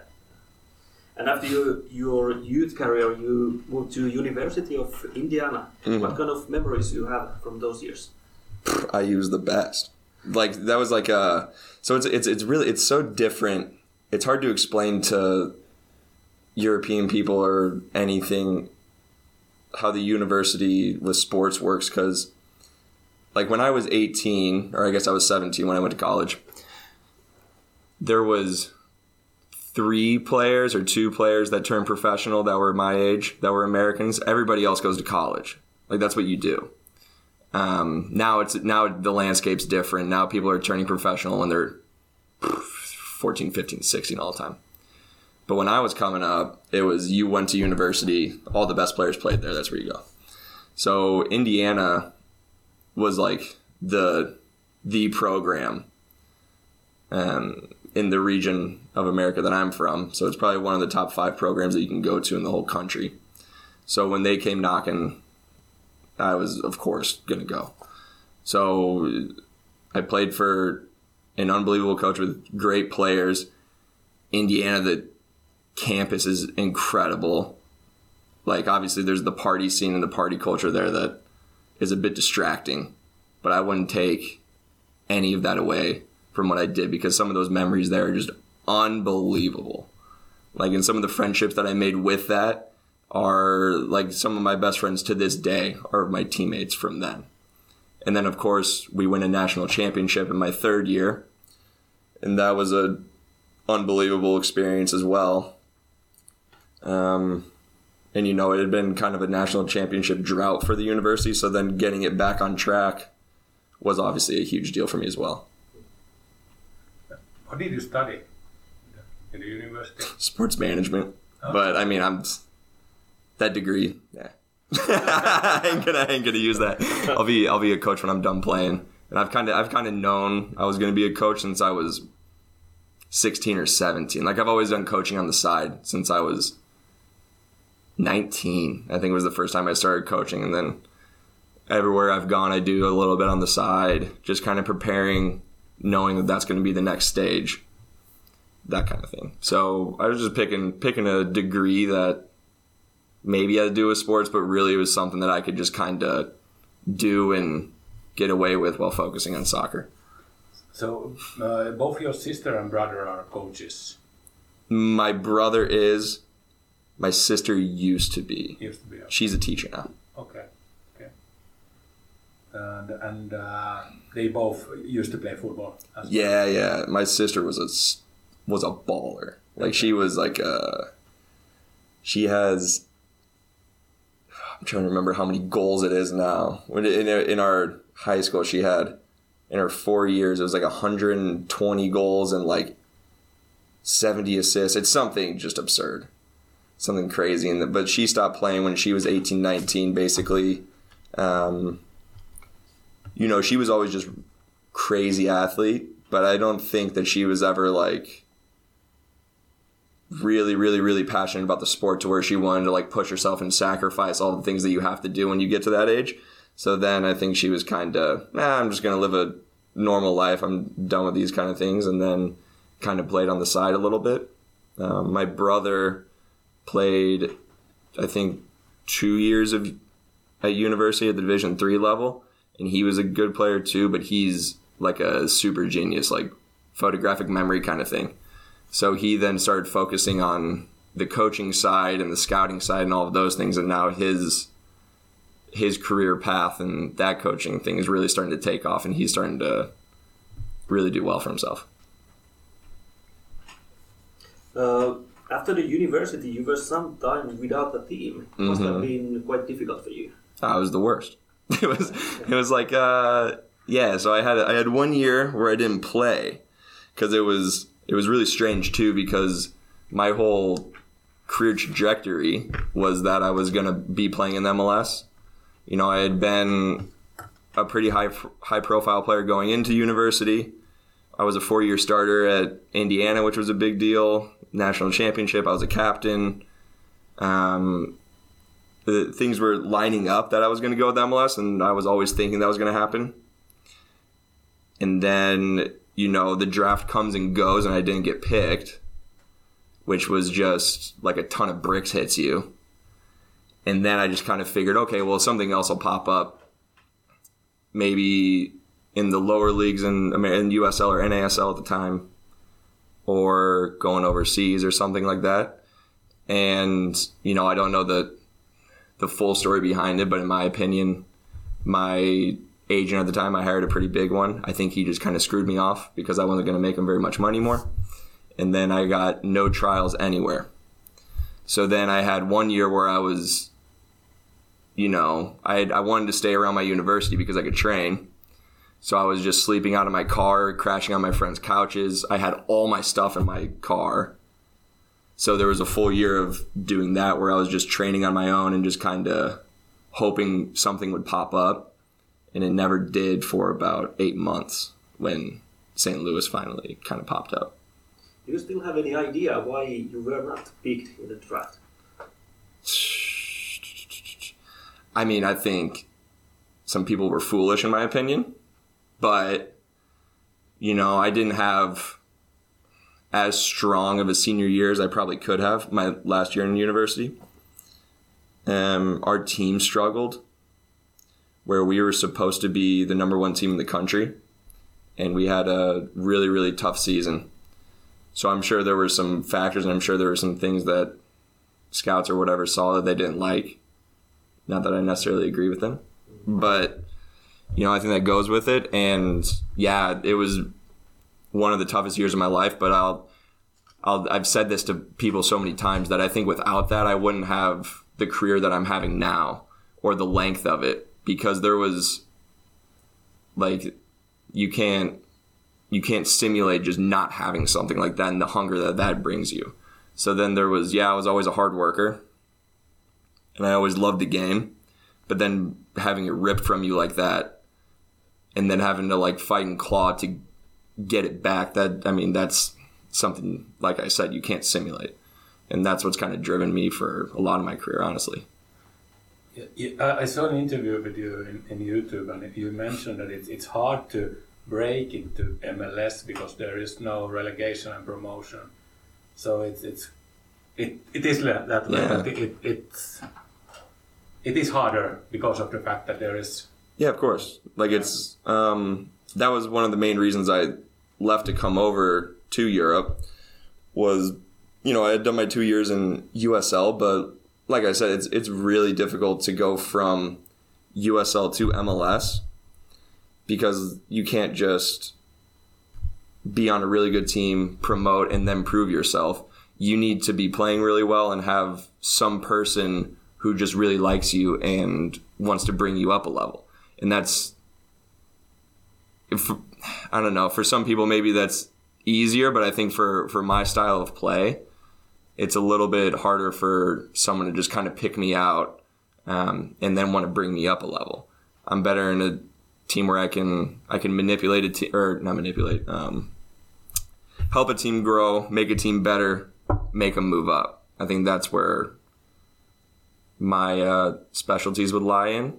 And after your, your youth career, you moved to University of Indiana. Mhm. What kind of memories you have from those years? I use the best. Like that was like a so it's it's it's really it's so different. It's hard to explain to European people or anything how the university with sports works because like when I was 18 or I guess I was 17 when I went to college there was three players or two players that turned professional that were my age that were Americans. Everybody else goes to college. Like that's what you do um, now it's now the landscape's different now people are turning professional when they're 14 15 16 all the time but when I was coming up, it was you went to university, all the best players played there. That's where you go. So Indiana was like the the program um, in the region of America that I'm from. So it's probably one of the top five programs that you can go to in the whole country. So when they came knocking, I was of course gonna go. So I played for an unbelievable coach with great players. Indiana the campus is incredible. Like obviously there's the party scene and the party culture there that is a bit distracting, but I wouldn't take any of that away from what I did because some of those memories there are just unbelievable. Like and some of the friendships that I made with that are like some of my best friends to this day are my teammates from then. And then of course we win a national championship in my third year. And that was a unbelievable experience as well. Um, and you know, it had been kind of a national championship drought for the university, so then getting it back on track was obviously a huge deal for me as well. What did you study in the university? Sports management, but I mean, I'm that degree. Yeah, I ain't gonna, I ain't gonna use that. I'll be, I'll be a coach when I'm done playing. And I've kind of, I've kind of known I was gonna be a coach since I was 16 or 17. Like I've always done coaching on the side since I was 19. I think was the first time I started coaching. And then everywhere I've gone, I do a little bit on the side, just kind of preparing, knowing that that's going to be the next stage, that kind of thing. So I was just picking, picking a degree that maybe had to do with sports, but really it was something that I could just kind of do and get away with while focusing on soccer. So uh, both your sister and brother are coaches. My brother is. My sister used to be. Used to be. She's a teacher now. Okay. Okay. And and uh, they both used to play football. As well. Yeah, yeah. My sister was a was a baller. Like she was like a. She has. I'm trying to remember how many goals it is now. When in in our high school, she had in her four years, it was like 120 goals and like 70 assists. It's something just absurd, something crazy. And but she stopped playing when she was 18, 19, basically. Um, you know, she was always just crazy athlete, but I don't think that she was ever like really, really, really passionate about the sport to where she wanted to like push herself and sacrifice all the things that you have to do when you get to that age. So then I think she was kind of, I'm just going to live a normal life. I'm done with these kind of things. And then kind of played on the side a little bit. Um, my brother played, I think, two years of at university at the Division three level, and he was a good player too. But he's like a super genius, like photographic memory kind of thing. So he then started focusing on the coaching side and the scouting side and all of those things, and now his his career path and that coaching thing is really starting to take off, and he's starting to really do well for himself. Uh, after the university, you were some time without a team. Must have Mhm. been quite difficult for you. I was the worst. It was it was like uh, yeah. So I had I had one year where I didn't play because it was it was really strange too because my whole career trajectory was that I was gonna be playing in MLS. You know, I had been a pretty high high profile player going into university. I was a four year starter at Indiana, which was a big deal. National championship. I was a captain. Um, the things were lining up that I was going to go with MLS, and I was always thinking that was going to happen. And then, you know, the draft comes and goes, and I didn't get picked, which was just like a ton of bricks hits you. And then I just kind of figured, okay, well, something else will pop up. maybe in the lower leagues in, in USL or NASL at the time, or going overseas or something like that. And you know, I don't know the the full story behind it, but in my opinion, my agent at the time, I hired a pretty big one. I think he just kind of screwed me off because I wasn't going to make him very much money more. And then I got no trials anywhere. So then I had one year where I was, you know, I had, I wanted to stay around my university because I could train. So I was just sleeping out of my car, crashing on my friends' couches. I had all my stuff in my car. So there was a full year of doing that where I was just training on my own and just kind of hoping something would pop up. And it never did for about eight months when St. Louis finally kind of popped up. Do you still have any idea why you were not picked in the draft? I mean, I think some people were foolish in my opinion, but you know, I didn't have as strong of a senior year as I probably could have my last year in university. Um, our team struggled where we were supposed to be the number one team in the country, and we had a really, really tough season. So I'm sure there were some factors, and I'm sure there were some things that scouts or whatever saw that they didn't like. Not that I necessarily agree with them, but you know I think that goes with it. And yeah, it was one of the toughest years of my life. But I'll, I'll I've said this to people so many times that I think without that I wouldn't have the career that I'm having now or the length of it because there was like you can't you can't simulate just not having something like that and the hunger that that brings you. So then there was, yeah, I was always a hard worker and I always loved the game, but then having it ripped from you like that and then having to like fight and claw to get it back, that, I mean, that's something, like I said, you can't simulate. And that's what's kind of driven me for a lot of my career, honestly. Yeah, I saw an interview with you in, in YouTube, and you mentioned that it's, it's hard to break into MLS because there is no relegation and promotion. So it's it's it, it is that that Yeah. it, it, it's it is harder because of the fact that there is Yeah, of course. Like it's um, that was one of the main reasons I left to come over to Europe was you know I had done my two years in USL, but like I said, it's it's really difficult to go from USL to MLS because you can't just be on a really good team, promote, and then prove yourself. You need to be playing really well and have some person who just really likes you and wants to bring you up a level. And that's, if, I don't know, for some people maybe that's easier, but I think for, for my style of play, it's a little bit harder for someone to just kind of pick me out um, and then want to bring me up a level. I'm better in a team where I can I can manipulate a team or not manipulate, um, help a team grow, make a team better, make them move up. I think that's where my uh, specialties would lie in,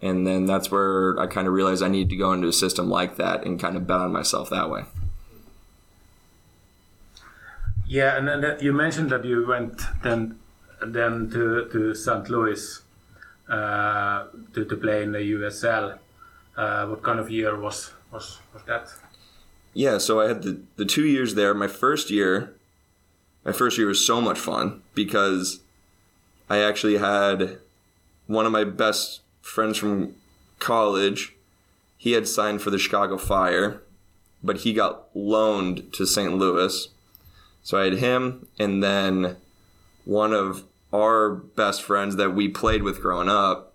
and then that's where I kind of realized I need to go into a system like that and kind of bet on myself that way. Yeah. And then you mentioned that you went then then to to St. Louis uh, to to play in the USL. Uh, what kind of year was was was that? Yeah, so I had the, the two years there. My first year, my first year was so much fun because I actually had one of my best friends from college. He had signed for the Chicago Fire, but he got loaned to St. Louis. So I had him, and then one of our best friends that we played with growing up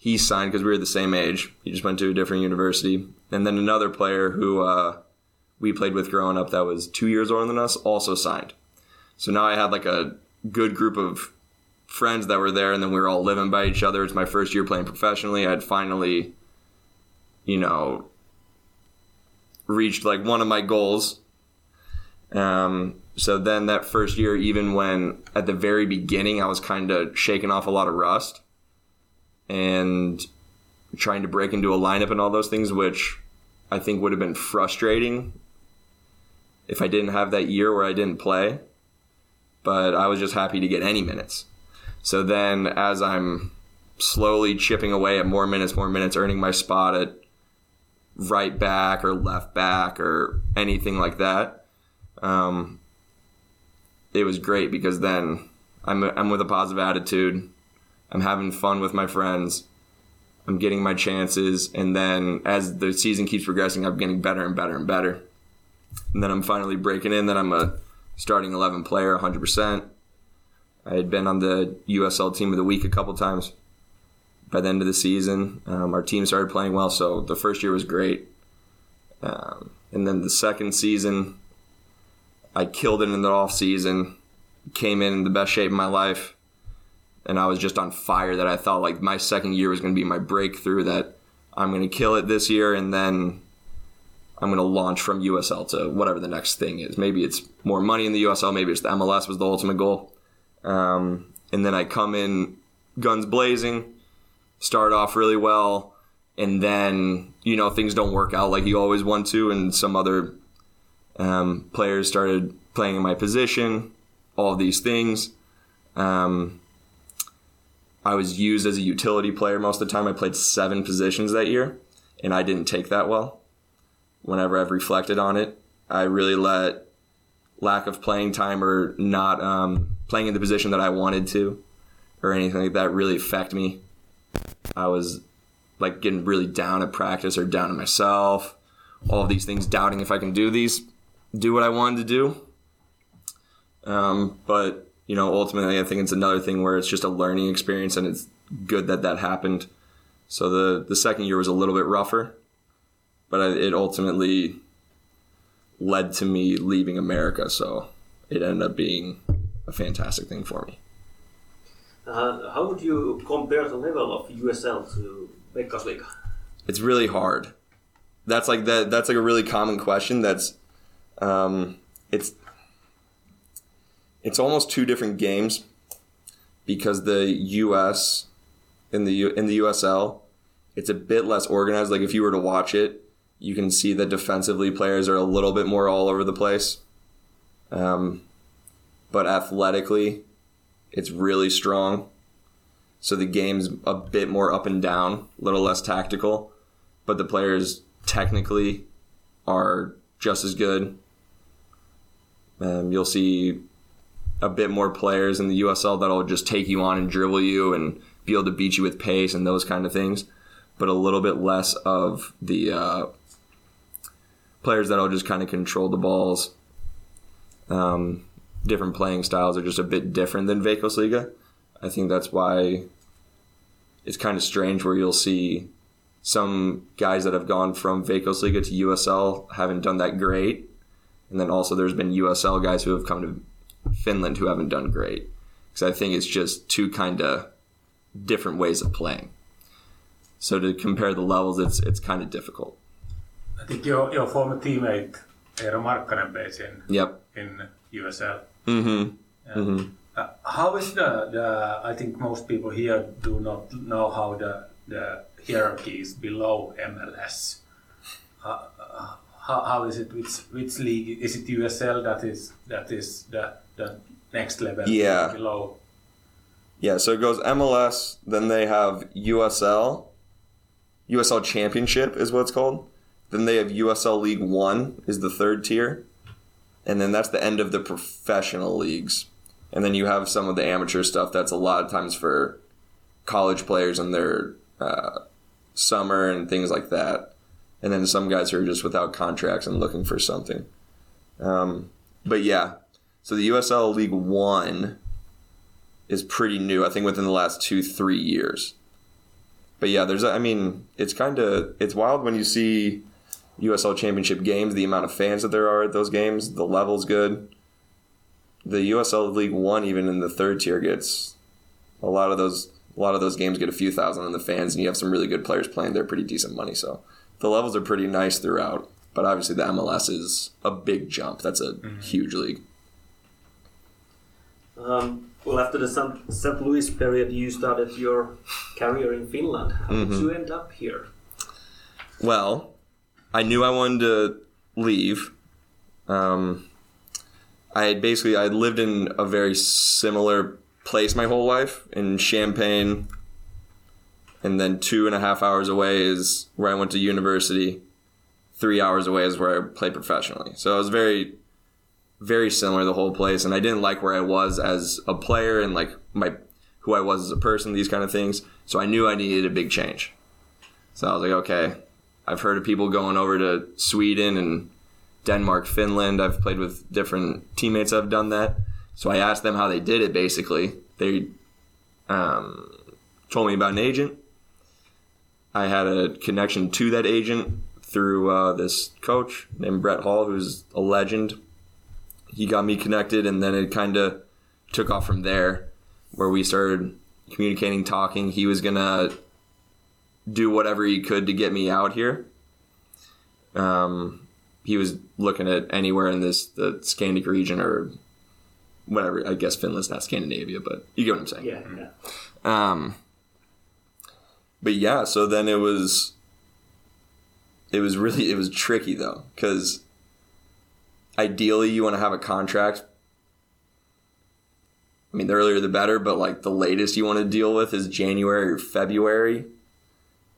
he signed because we were the same age. He just went to a different university. And then another player who uh, we played with growing up that was two years older than us also signed. So now I had like a good group of friends that were there, and then we were all living by each other. It's my first year playing professionally. I had finally, you know, reached like one of my goals. Um, so then that first year, even when at the very beginning I was kind of shaking off a lot of rust and trying to break into a lineup and all those things, which I think would have been frustrating if I didn't have that year where I didn't play. But I was just happy to get any minutes. So then, as I'm slowly chipping away at more minutes, more minutes, earning my spot at right back or left back or anything like that. Um, it was great because then I'm, I'm with a positive attitude. I'm having fun with my friends. I'm getting my chances. And then as the season keeps progressing, I'm getting better and better and better. And then I'm finally breaking in. Then I'm a starting 11 player 100%. I had been on the USL team of the week a couple times. By the end of the season, um, our team started playing well, so the first year was great. Um, and then the second season, I killed it in the off season, came in in the best shape of my life, and I was just on fire. That I thought like my second year was going to be my breakthrough. That I'm going to kill it this year, and then I'm going to launch from USL to whatever the next thing is. Maybe it's more money in the USL. Maybe it's the MLS was the ultimate goal. Um, and then I come in guns blazing, start off really well, and then you know things don't work out like you always want to, and some other um, players started playing in my position. All these things. Um, I was used as a utility player most of the time. I played seven positions that year, and I didn't take that well. Whenever I've reflected on it, I really let lack of playing time or not um, playing in the position that I wanted to or anything like that really affect me. I was like getting really down at practice or down on myself. All these things, doubting if I can do these, do what I wanted to do. Um, but you know, ultimately, I think it's another thing where it's just a learning experience, and it's good that that happened. So the the second year was a little bit rougher, but it ultimately led to me leaving America. So it ended up being a fantastic thing for me. Uh, how would you compare the level of USL to Veikkausliiga? It's really hard. That's like that. That's like a really common question. That's um, it's it's almost two different games because the U.S. in the in the USL, it's a bit less organized. Like if you were to watch it, you can see that defensively players are a little bit more all over the place. Um, but athletically, it's really strong. So the game's a bit more up and down, a little less tactical, but the players technically are just as good. Um, you'll see a bit more players in the USL that'll just take you on and dribble you and be able to beat you with pace and those kind of things, but a little bit less of the uh, players that'll just kind of control the balls. Um, different playing styles are just a bit different than Veikkausliiga. I think that's why it's kind of strange where you'll see some guys that have gone from Veikkausliiga to USL haven't done that great. And then also there's been USL guys who have come to Finland who haven't done great. Because I think it's just two kind of different ways of playing. So to compare the levels, it's it's kind of difficult. I think your, your former teammate Eero Markkanen plays in Yep. in USL. Mm-hmm. Yeah. Mm-hmm. Uh, how is the, the? I think most people here do not know how the the hierarchy is below MLS. Uh, uh, how, how is it? Which which league is it? USL that is that is the the next level Yeah. below. Yeah, so it goes MLS, then they have USL. USL Championship is what it's called. Then they have USL League One is the third tier. And then that's the end of the professional leagues. And then you have some of the amateur stuff that's a lot of times for college players in their uh, summer and things like that. And then some guys who are just without contracts and looking for something. Um, but yeah, so the USL League One is pretty new. I think within the last two, three years. But yeah, there's, I mean, it's kind of, it's wild when you see USL Championship games, the amount of fans that there are at those games, the level's good. The USL League One, even in the third tier, gets a lot of those. A lot of those games get a few thousand in the fans, and you have some really good players playing. They're pretty decent money, so the levels are pretty nice throughout. But obviously, the MLS is a big jump. That's a huge league. Um, well, after the St. St. Louis period, you started your career in Finland. How did you end up here? Well, I knew I wanted to leave. Um, I had basically I had lived in a very similar place my whole life in Champaign, and then two and a half hours away is where I went to university. Three hours away is where I played professionally. So it was very, very similar the whole place, and I didn't like where I was as a player and like my who I was as a person, these kind of things. So I knew I needed a big change. So I was like, okay, I've heard of people going over to Sweden and Denmark, Finland. I've played with different teammates I've done that. So I asked them how they did it. Basically, they um, told me about an agent. I had a connection to that agent through uh, this coach named Brett Hall, who's a legend. He got me connected, and then it kind of took off from there, where we started communicating, talking. He was gonna do whatever he could to get me out here. Um, he was looking at anywhere in this the Scandic region or whatever. I guess Finland's not Scandinavia, but you get what I'm saying. Yeah, yeah. Um, but yeah, so then it was. It was really it was tricky though because ideally you want to have a contract. I mean, the earlier the better, but like the latest you want to deal with is January or February,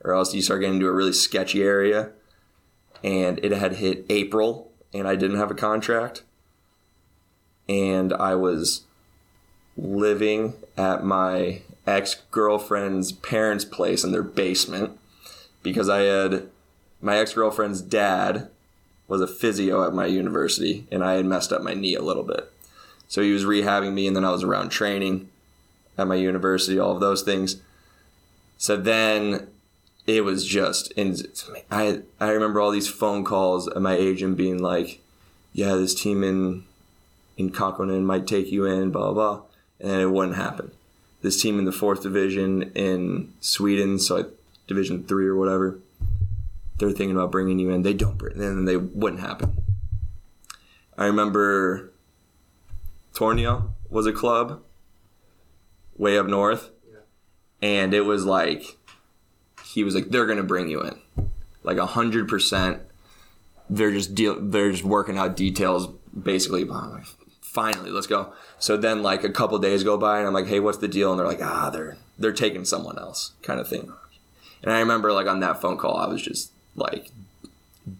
or else you start getting into a really sketchy area. And it had hit April, and I didn't have a contract, and I was living at my ex girlfriend's parents' place in their basement because I had my ex girlfriend's dad was a physio at my university and I had messed up my knee a little bit. So he was rehabbing me and then I was around training at my university, all of those things. So then it was just and I I remember all these phone calls and my agent being like, Yeah, this team in in Kakkonen might take you in, blah blah blah. And it wouldn't happen this team in the fourth division in Sweden, so like Division three or whatever. They're thinking about bringing you in. They don't bring, then they wouldn't happen. I remember Tornio was a club way up north, and it was like he was like they're gonna bring you in, like a hundred percent. They're just deal. They're just working out details. Basically, I'm like, finally, let's go. So then like a couple days go by and I'm like, hey, what's the deal? And they're like, ah, they're they're taking someone else, kind of thing. And I remember like on that phone call, I was just like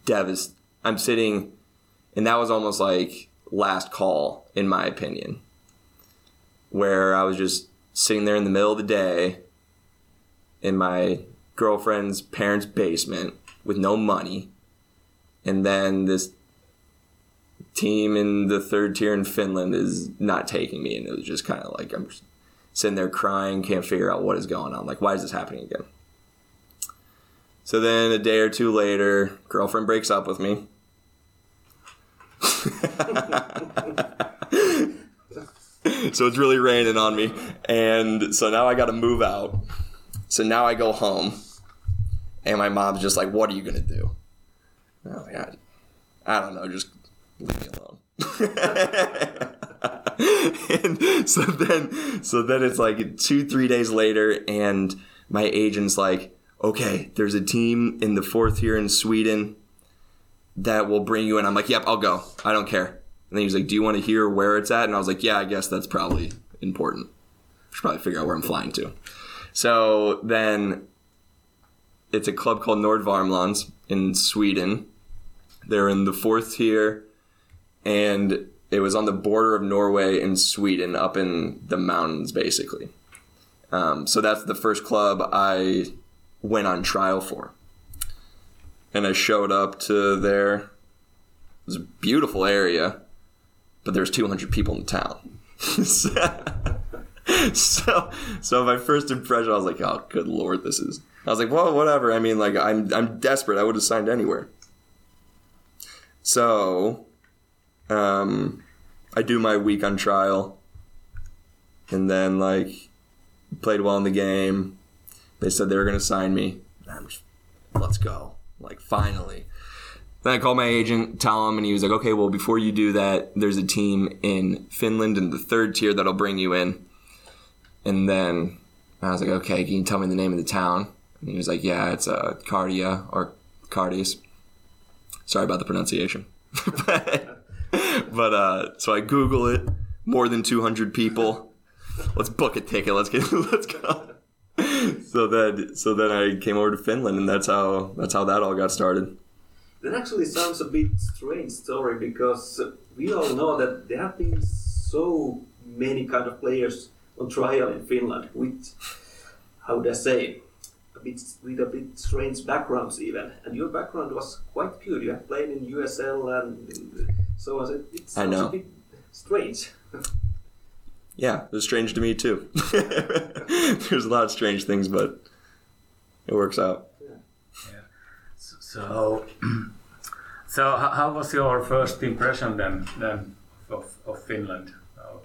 devastated. I'm sitting, and that was almost like last call in my opinion, where I was just sitting there in the middle of the day in my girlfriend's parents' basement with no money, and then this team in the third tier in Finland is not taking me, and it was just kind of like I'm sitting there crying, can't figure out what is going on. Like, why is this happening again? So then a day or two later, girlfriend breaks up with me. so it's really raining on me, and so now I got to move out. So now I go home, and my mom's just like, "What are you gonna do?" Like, I, I don't know, just leave me alone. and so then, so then it's like two, three days later, and my agent's like, "Okay, there's a team in the fourth here in Sweden that will bring you in." I'm like, "Yep, I'll go. I don't care." And then he's like, "Do you want to hear where it's at?" And I was like, "Yeah, I guess that's probably important. I should probably figure out where I'm flying to." So then, it's a club called Nordvarmlands in Sweden. They're in the fourth tier and it was on the border of Norway and Sweden, up in the mountains, basically. Um, so that's the first club I went on trial for, and I showed up to there. It was a beautiful area, but there's 200 people in the town. so, so my first impression, I was like, "Oh, good lord, this is." I was like, "Well, whatever." I mean, like, I'm I'm desperate. I would have signed anywhere. So um, I do my week on trial, and then like played well in the game. They said they were going to sign me. I'm just, let's go. Like finally. Then I called my agent, tell him, and he was like, "Okay, well, before you do that, there's a team in Finland in the third tier that'll bring you in." And then I was like, "Okay, can you tell me the name of the town?" And he was like, "Yeah, it's uh, Cardia or Cardis." Sorry about the pronunciation. but, but uh, so I Google it. More than 200 people. Let's book a ticket. Let's get. Let's go. so then so then I came over to Finland, and that's how that's how that all got started. That actually sounds a bit strange story because we all know that there have been so many kind of players on trial in Finland with how would I say a bit with a bit strange backgrounds even. And your background was quite good. You have played in USL and so on. It sounds know. a bit strange. Yeah, it was strange to me too. There's a lot of strange things, but it works out. So, so how was your first impression then, then of, of Finland? How,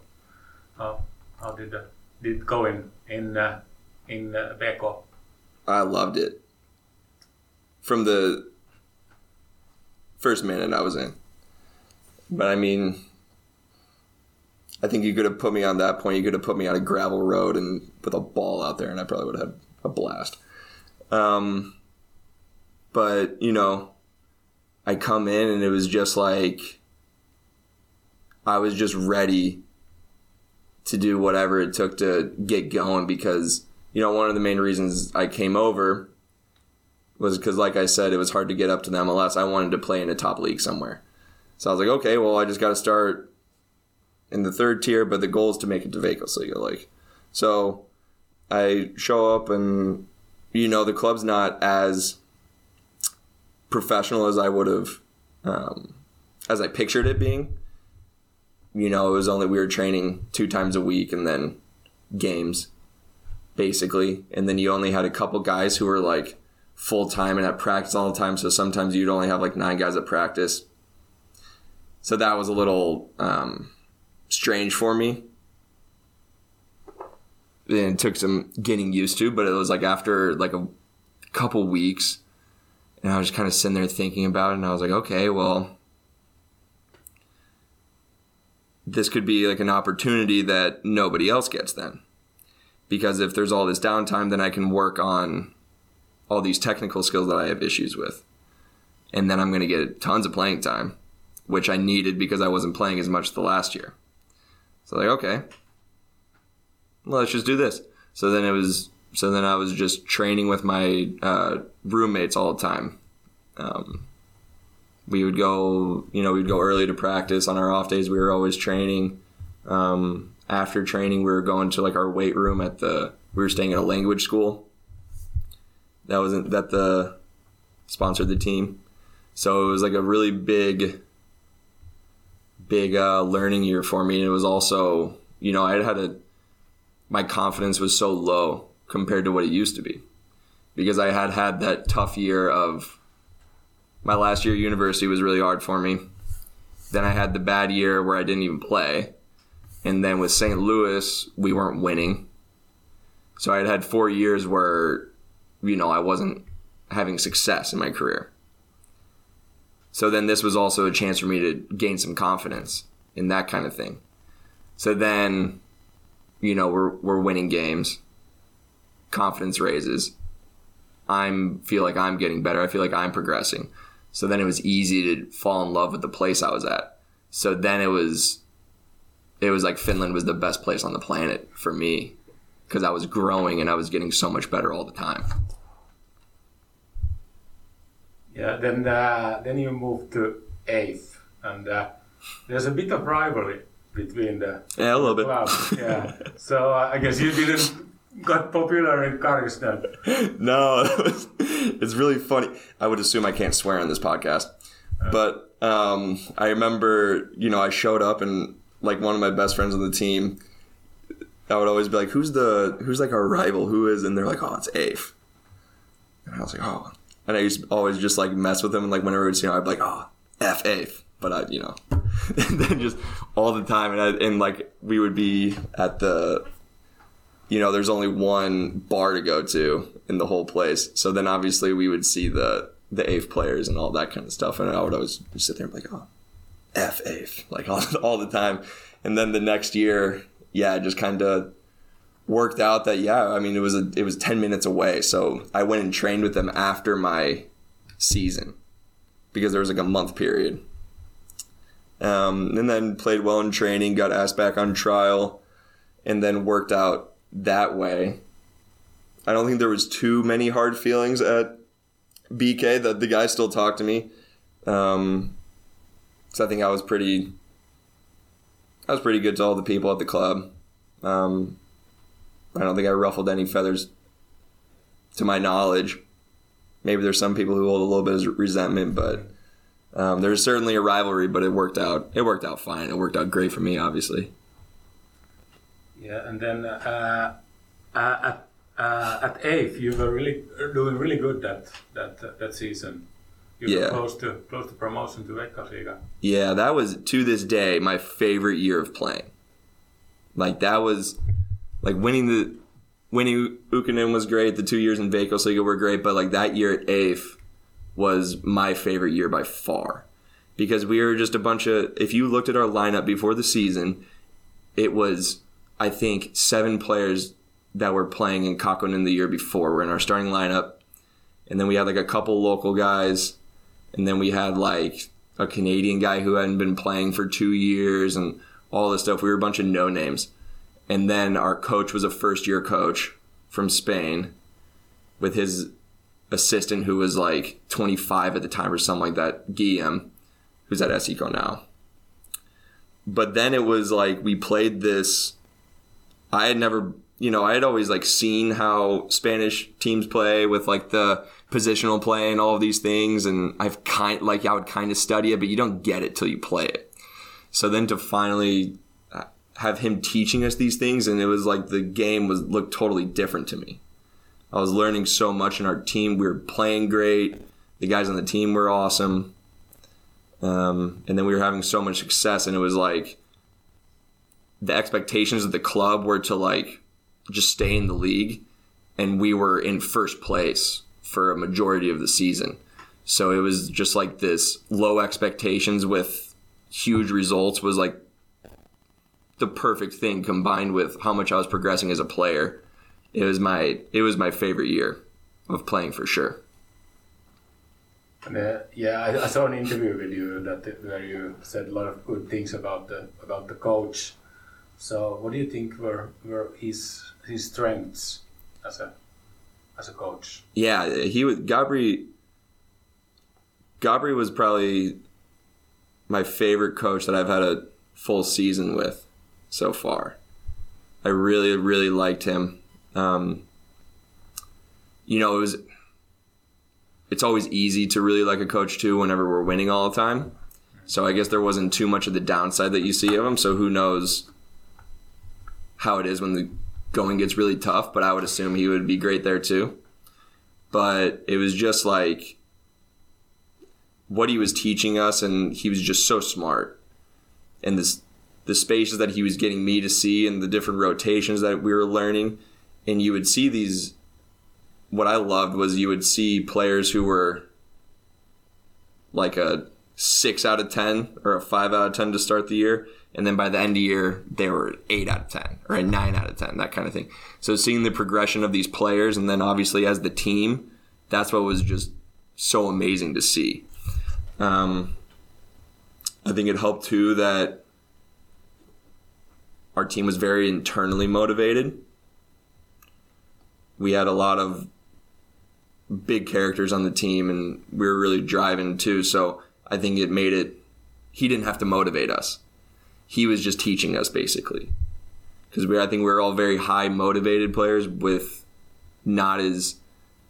how, how did, uh, did it go in in uh, in uh, Beko? I loved it from the first minute I was in. But I mean, I think you could have put me on that point. You could have put me on a gravel road and with a ball out there, and I probably would have had a blast. Um, but you know, I come in and it was just like I was just ready to do whatever it took to get going because you know one of the main reasons I came over was because like I said it was hard to get up to the MLS. I wanted to play in a top league somewhere. So I was like, okay, well I just got to start in the third tier, but the goal is to make it to Veikkaus So you're Like, so I show up and you know the club's not as professional as I would have, um, as I pictured it being. You know, it was only we were training two times a week and then games, basically. And then you only had a couple guys who were like full time and at practice all the time. So sometimes you'd only have like nine guys at practice. So that was a little um, strange for me. And it took some getting used to, but it was like after like a couple weeks, and I was kind of sitting there thinking about it, and I was like, okay, well, this could be like an opportunity that nobody else gets then. Because if there's all this downtime, then I can work on all these technical skills that I have issues with. And then I'm going to get tons of playing time, which I needed because I wasn't playing as much the last year. So like, okay, let's just do this. So then it was, so then I was just training with my uh, roommates all the time. Um, we would go, you know, we'd go early to practice on our off days. We were always training. Um, after training, we were going to like our weight room at the. We were staying at a language school. That wasn't that the sponsored the team, so it was like a really big, big uh, learning year for me. And it was also, you know, I had a my confidence was so low compared to what it used to be because I had had that tough year of my last year at university was really hard for me. Then I had the bad year where I didn't even play. And then with St. Louis, we weren't winning. So I had had four years where, you know, I wasn't having success in my career. So then this was also a chance for me to gain some confidence in that kind of thing. So then, you know, we're we're winning games. Confidence raises. I'm feel like I'm getting better. I feel like I'm progressing. So then it was easy to fall in love with the place I was at. So then it was it was like Finland was the best place on the planet for me because I was growing and I was getting so much better all the time. Yeah, then uh, then you move to eighth, and uh, there's a bit of rivalry between the Yeah, a little bit. clubs. Yeah, so uh, I guess you didn't got popular in then. no, it's really funny. I would assume I can't swear on this podcast, but um, I remember, you know, I showed up and like one of my best friends on the team, I would always be like, "Who's the who's like our rival? Who is?" And they're like, "Oh, it's Afe." And I was like, "Oh," and I used always just like mess with him, and like whenever we'd see him, I'd be like, "Oh, F Afe," but I, you know, then just all the time, and I, and like we would be at the you know, there's only one bar to go to in the whole place. So then obviously we would see the the EIF players and all that kind of stuff, and I would always sit there and be like, oh, F AIF, like all, all the time. And then the next year, yeah, just kind of worked out that yeah, I mean it was a, it was ten minutes away, so I went and trained with them after my season because there was like a month period. Um, and then played well in training, got asked back on trial, and then worked out that way. I don't think there was too many hard feelings at BK. That the guy still talked to me. Um, so I think I was pretty. I was pretty good to all the people at the club. Um, I don't think I ruffled any feathers, to my knowledge. Maybe there's some people who hold a little bit of resentment, but um, there's certainly a rivalry. But it worked out. It worked out fine. It worked out great for me, obviously. Yeah, and then uh, uh, at uh, at eighth, you were really doing really good that that that season. You were Yeah. close to close to promotion to Veikkausliiga. Yeah, that was to this day my favorite year of playing. Like that was like winning the winning Ykkönen was great. The two years in Veikkausliiga were great, but like that year at eighth was my favorite year by far because we were just a bunch of. If you looked at our lineup before the season, it was I think seven players that were playing in Kakkonen the year before were in our starting lineup, and then we had like a couple local guys, and then we had like a Canadian guy who hadn't been playing for two years and all this stuff. We were a bunch of no names. And then our coach was a first year coach from Spain with his assistant who was like 25 at the time or something like that, Guillaume, who's at Esico now. But then it was like we played this. I had never, you know, I had always like seen how Spanish teams play with like the positional play and all of these things, and I've kind like I would kind of study it, but you don't get it till you play it. So then to finally have him teaching us these things, and it was like the game was looked totally different to me. I was learning so much in our team. We were playing great. The guys on the team were awesome. Um, and then we were having so much success, and it was like the expectations of the club were to like just stay in the league, and we were in first place for a majority of the season. So it was just like this low expectations with huge results was like the perfect thing combined with how much I was progressing as a player. It was my it was my favorite year of playing for sure. And, uh, yeah, I, I saw an interview with you that where you said a lot of good things about the about the coach. So, what do you think were were his his strengths as a as a coach? Yeah, he was Gabri. Gabri was probably my favorite coach that I've had a full season with so far. I really, really liked him. Um, you know, it was. It's always easy to really like a coach too whenever we're winning all the time. So I guess there wasn't too much of the downside that you see of him. So who knows how it is when the going gets really tough, but I would assume he would be great there too. But it was just like what he was teaching us, and he was just so smart. And this, the spaces that he was getting me to see, and the different rotations that we were learning, and you would see these. What I loved was you would see players who were like a six out of ten or a five out of ten to start the year, and then by the end of the year they were eight out of ten or a nine out of ten, that kind of thing. So seeing the progression of these players, and then obviously as the team, that's what was just so amazing to see. Um, I think it helped too that our team was very internally motivated. We had a lot of big characters on the team, and we were really driving too. So I think it made it. He didn't have to motivate us. He was just teaching us basically, because we. I think we we're all very high motivated players with not as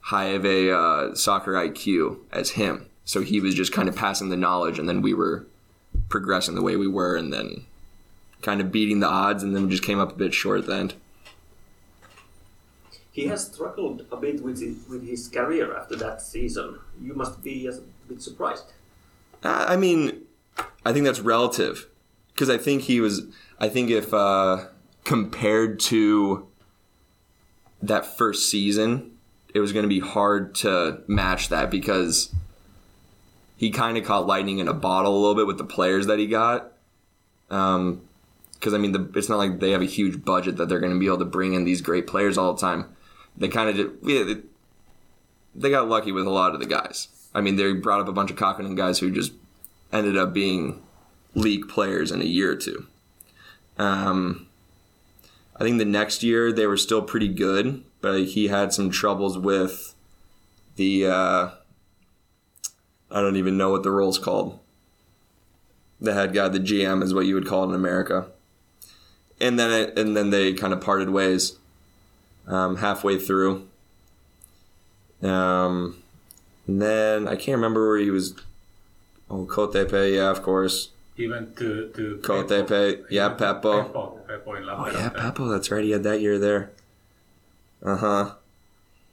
high of a uh, soccer IQ as him. So he was just kind of passing the knowledge, and then we were progressing the way we were, and then kind of beating the odds, and then just came up a bit short at the end. He has struggled a bit with his, with his career after that season. You must be a bit surprised. I I mean, I think that's relative because I think he was. I think if uh, compared to that first season, it was going to be hard to match that because he kind of caught lightning in a bottle a little bit with the players that he got. Um, because I mean, the, it's not like they have a huge budget that they're going to be able to bring in these great players all the time. They kind of did. Yeah, they, they got lucky with a lot of the guys. I mean, they brought up a bunch of Kakkonen guys who just ended up being league players in a year or two. Um, I think the next year they were still pretty good, but he had some troubles with the. Uh, I don't even know what the role's called. The head guy, the GM, is what you would call it in America. And then it, and then they kind of parted ways um, halfway through. Um, and then I can't remember where he was. Oh, KTP, yeah, of course. He went to to KTP, yeah, Peppo. Peppo, Peppo in Oh yeah. Peppo. That's right. He had that year there. Uh huh.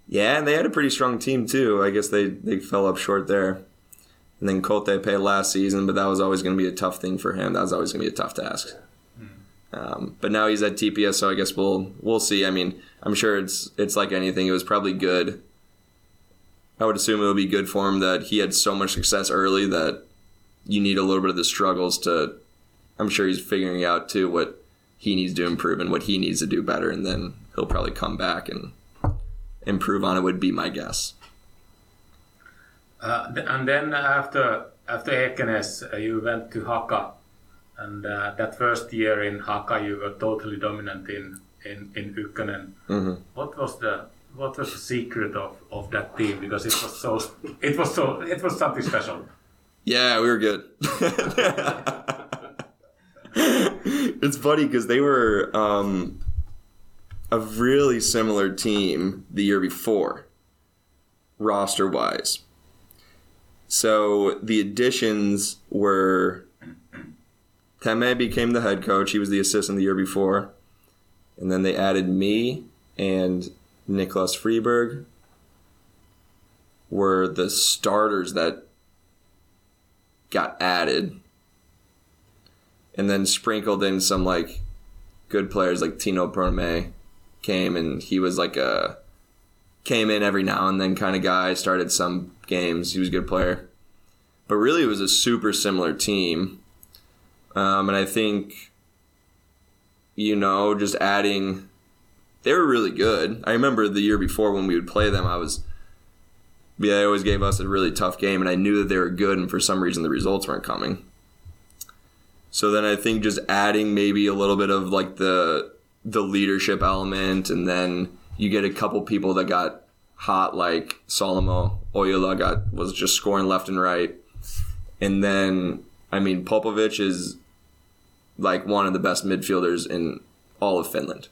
Yeah, and they had a pretty strong team too. I guess they they fell up short there. And then KTP last season, but that was always going to be a tough thing for him. That was always going to be a tough task. Um, but now he's at TPS, so I guess we'll we'll see. I mean, I'm sure it's it's like anything. It was probably good. I would assume it would be good for him that he had so much success early that you need a little bit of the struggles to. I'm sure he's figuring out too what he needs to improve and what he needs to do better, and then he'll probably come back and improve on it. Would be my guess. Uh, and then after after Ekenäs, uh, you went to Haka, and uh, that first year in Haka, you were totally dominant in in in Ykkönen. Mhm. What was the what was the secret of, of that team? Because it was so it was so it was something special. Yeah, we were good. it's funny because they were um, a really similar team the year before, roster wise. So the additions were Teme became the head coach. He was the assistant the year before. And then they added me and Niklas Freeberg were the starters that got added. And then sprinkled in some like good players like Tino Prome came and he was like a came in every now and then kind of guy, started some games. He was a good player. But really it was a super similar team. Um, and I think you know, just adding they were really good. I remember the year before when we would play them, I was yeah, they always gave us a really tough game, and I knew that they were good, and for some reason the results weren't coming. So then I think just adding maybe a little bit of like the the leadership element, and then you get a couple people that got hot, like Solomo Oyola got was just scoring left and right, and then I mean Popovich is like one of the best midfielders in all of Finland.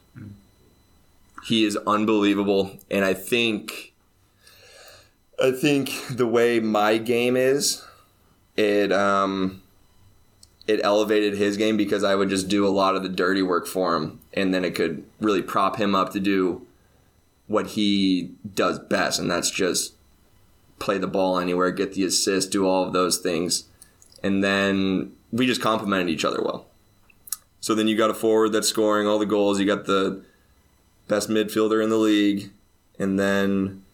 He is unbelievable, and I think I think the way my game is, it um, it elevated his game because I would just do a lot of the dirty work for him, and then it could really prop him up to do what he does best, and that's just play the ball anywhere, get the assist, do all of those things, and then we just complemented each other well. So then you got a forward that's scoring all the goals, you got the best midfielder in the league, and then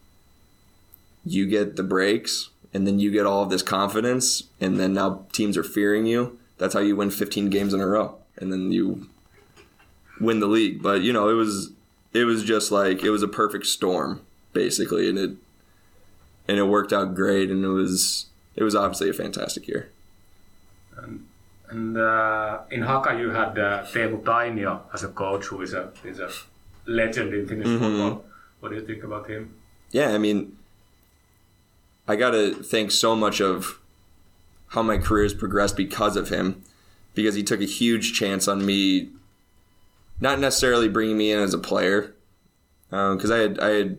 you get the breaks. And then you get all of this confidence. And then now teams are fearing you. That's how you win 15 games in a row. And then you win the league. But you know it was it was just like it was a perfect storm basically. And it and it worked out great. And it was it was obviously a fantastic year And uh, in Haka, you had uh, Teemu Tainio as a coach, who is a is a legend in Finnish football. What do you think about him? yeah, I mean, I got to think so much of how my career has progressed because of him, because he took a huge chance on me, not necessarily bringing me in as a player, because I had I had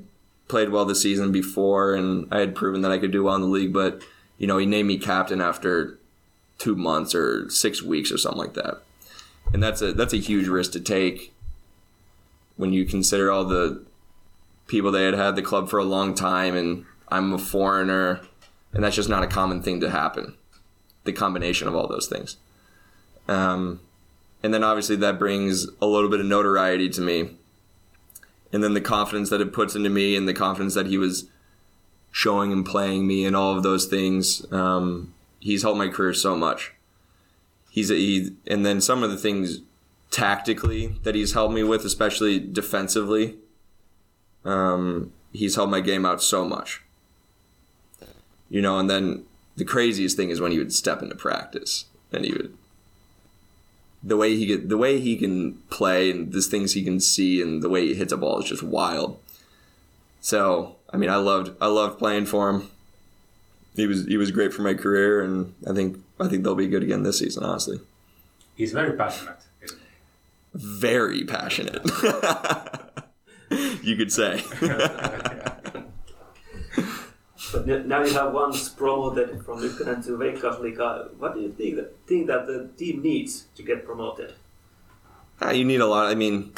played well the season before, and I had proven that I could do well in the league. But you know, he named me captain after two months or six weeks or something like that, and that's a that's a huge risk to take when you consider all the people that had had the club for a long time and I'm a foreigner and that's just not a common thing to happen. The combination of all those things. Um, and then obviously that brings a little bit of notoriety to me. And then the confidence that it puts into me and the confidence that he was showing and playing me and all of those things. Um, he's helped my career so much he's a, he and then some of the things tactically that he's helped me with especially defensively um, he's helped my game out so much. You know, and then the craziest thing is when he would step into practice and he would the way he get the way he can play and the things he can see and the way he hits a ball is just wild. So I mean, I loved I loved playing for him. He was he was great for my career, and I think I think they'll be good again this season. Honestly, He's very passionate. very passionate. you could say. But now you have once promoted from Ykkönen to Veikkausliiga. What do you think that, think that the team needs to get promoted? Ah, you need a lot. I mean,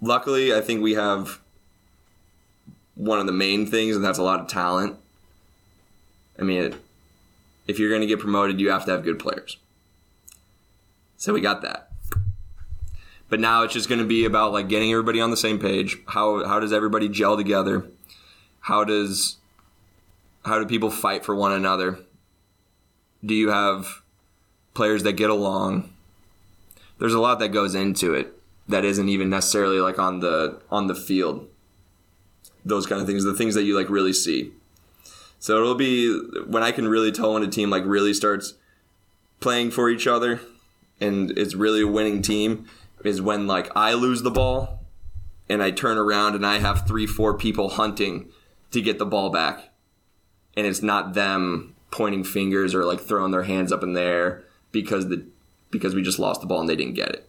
luckily, I think we have one of the main things, and that's a lot of talent. I mean, it, if you're going to get promoted, you have to have good players. So we got that. But now it's just going to be about like getting everybody on the same page. How how does everybody gel together? How does how do people fight for one another? Do you have players that get along? there's a lot that goes into it that isn't even necessarily like on the on the field those kind of things the things that you like really see so it'll be when i can really tell when a team like really starts playing for each other and it's really a winning team is when like i lose the ball and i turn around and i have three four people hunting to get the ball back and it's not them pointing fingers or like throwing their hands up in the air because the because we just lost the ball and they didn't get it.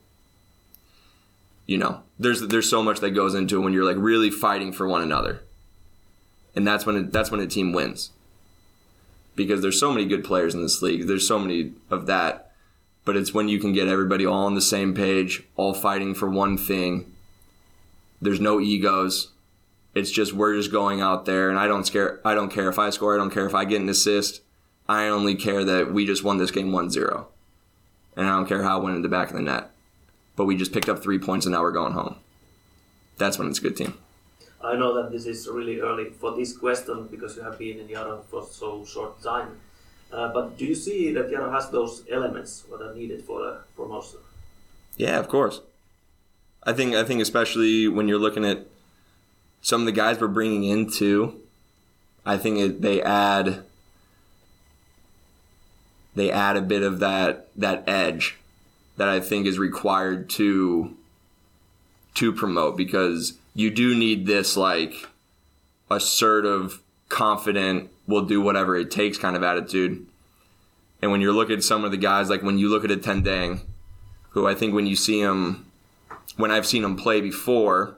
You know, there's there's so much that goes into it when you're like really fighting for one another, and that's when it, that's when a team wins. Because there's so many good players in this league. There's so many of that, but it's when you can get everybody all on the same page, all fighting for one thing. There's no egos. It's just we're just going out there, and I don't scare. I don't care if I score. I don't care if I get an assist. I only care that we just won this game 1-0 and I don't care how it went in the back of the net. But we just picked up three points and now we're going home. That's when it's a good team. I know that this is really early for this question because you have been in Jaro for so short time. Uh, but do you see that Jaro has those elements that are needed for a promotion? Yeah, of course. I think I think especially when you're looking at some of the guys we're bringing in too, I think it, they add they add a bit of that that edge that I think is required to to promote because you do need this like assertive, confident, will do whatever it takes kind of attitude. And when you're looking at some of the guys, like when you look at a Tendeng, who I think when you see him, when I've seen him play before,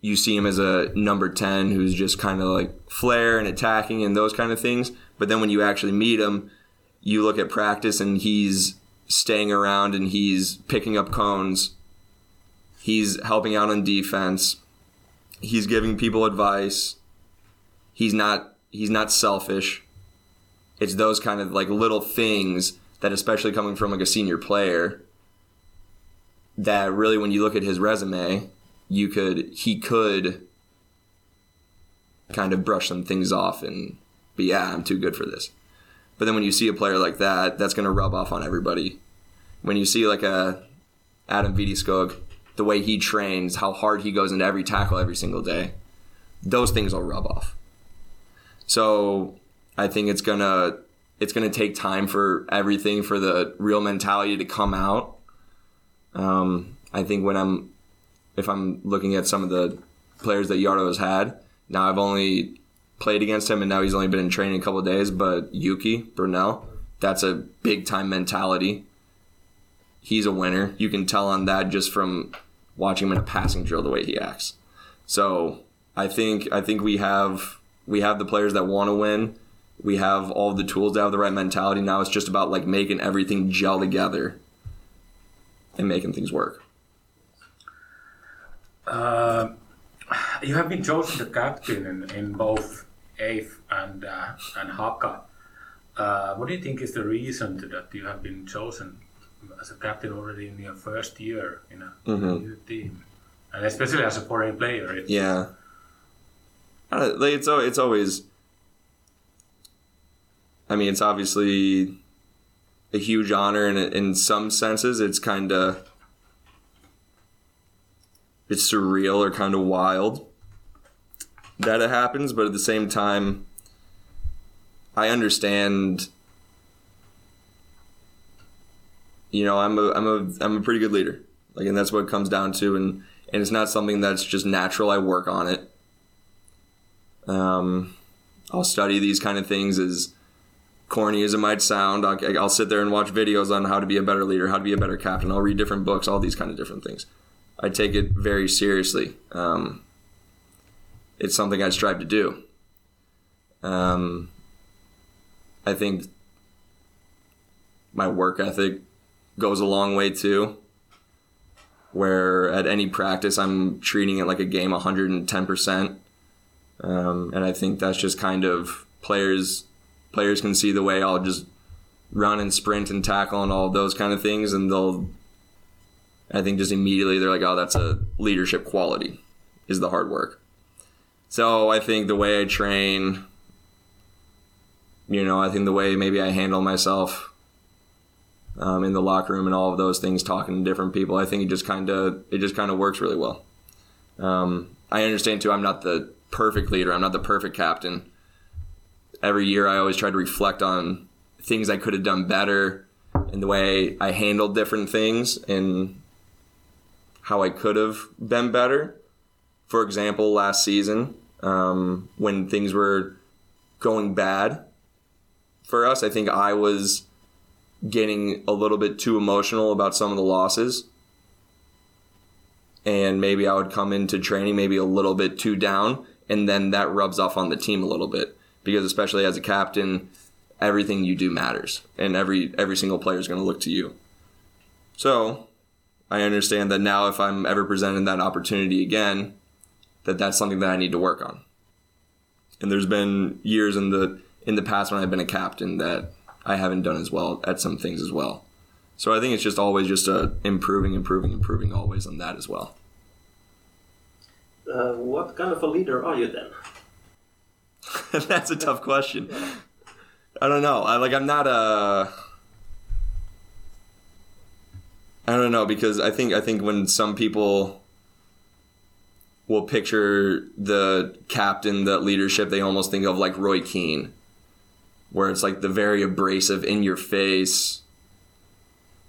you see him as a number 10 who's just kind of like flair and attacking and those kind of things. But then when you actually meet him, you look at practice and he's staying around and he's picking up cones. He's helping out on defense. He's giving people advice. He's not he's not selfish. It's those kind of like little things that especially coming from like a senior player that really when you look at his resume, you could he could kind of brush some things off and be yeah, I'm too good for this. But then when you see a player like that, that's going to rub off on everybody. When you see like a Adam Vidjeskog, the way he trains, how hard he goes into every tackle every single day, those things will rub off. So I think it's gonna it's gonna take time for everything for the real mentality to come out. Um, I think when I'm if I'm looking at some of the players that Jaro has had, now I've only played against him and now he's only been in training a couple days, but Yuki Brunel, that's a big time mentality. He's a winner. You can tell on that just from watching him in a passing drill the way he acts. So I think I think we have we have the players that want to win. We have all the tools to have the right mentality. Now it's just about like making everything gel together and making things work. Uh, you have been chosen the captain in, in both EIF and uh, and Haka. Uh, what do you think is the reason to that you have been chosen as a captain already in your first year in a Mhm. new team, and especially as a foreign player? Yeah. Like it's it's always. I mean, it's obviously a huge honor, and in some senses, it's kind of it's surreal or kind of wild that it happens. But at the same time, I understand. You know, I'm a I'm a I'm a pretty good leader. Like, and that's what it comes down to. And and it's not something that's just natural. I work on it. Um, I'll study these kind of things as corny as it might sound. I'll, I'll sit there and watch videos on how to be a better leader, how to be a better captain. I'll read different books, all these kind of different things. I take it very seriously. Um, it's something I strive to do. Um, I think my work ethic goes a long way too. Where at any practice, I'm treating it like a game 110%. Um, and I think that's just kind of players players can see the way I'll just run and sprint and tackle and all those kind of things, and they'll. I think just immediately they're like, oh, that's a leadership quality, is the hard work. So I think the way I train, you know, I think the way maybe I handle myself um, in the locker room and all of those things, talking to different people, I think it just kind of it just kind of works really well. Um, I understand too. I'm not the perfect leader. I'm not the perfect captain. Every year, I always try to reflect on things I could have done better and the way I handled different things and how I could have been better. For example, last season, um, when things were going bad for us, I think I was getting a little bit too emotional about some of the losses. And maybe I would come into training maybe a little bit too down and then that rubs off on the team a little bit because especially as a captain, everything you do matters, and every every single player is going to look to you. So, I understand that now if I'm ever presented that opportunity again, that that's something that I need to work on. And there's been years in the in the past when I've been a captain that I haven't done as well at some things as well. So I think it's just always just a improving, improving, improving always on that as well. Uh, what kind of a leader are you then? That's a tough question. I don't know. I like. I'm not a. I don't know because I think I think when some people will picture the captain, the leadership, they almost think of like Roy Keane, where it's like the very abrasive, in your face.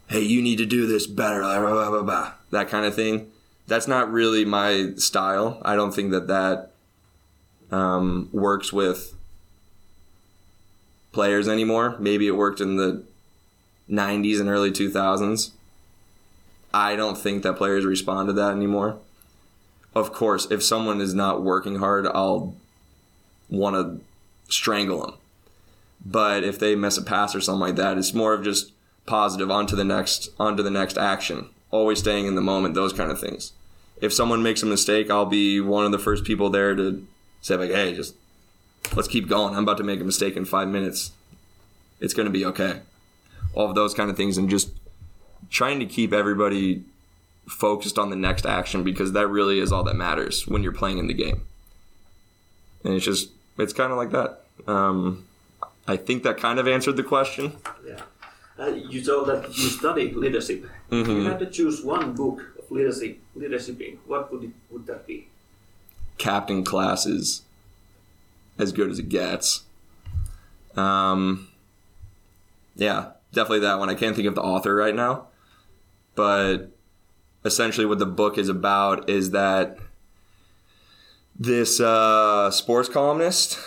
Hey, you need to do this better, blah, blah, blah, that kind of thing that's not really my style. I don't think that that um, works with players anymore. Maybe it worked in the 90s and early 2000s. I don't think that players respond to that anymore. Of course, if someone is not working hard, I'll want to strangle them. But if they miss a pass or something like that, it's more of just positive onto the next onto the next action. Always staying in the moment, those kind of things if someone makes a mistake, I'll be one of the first people there to say like, "Hey, just let's keep going. I'm about to make a mistake in five minutes. It's going to be okay." All of those kind of things, and just trying to keep everybody focused on the next action because that really is all that matters when you're playing in the game. And it's just it's kind of like that. Um, I think that kind of answered the question. Yeah. Uh, you told that you study leadership. Mm-hmm. You had to choose one book of leadership, leadership what would it, would that be? Captain class is as good as it gets. Um, yeah, definitely that one. I can't think of the author right now, but essentially what the book is about is that this uh, sports columnist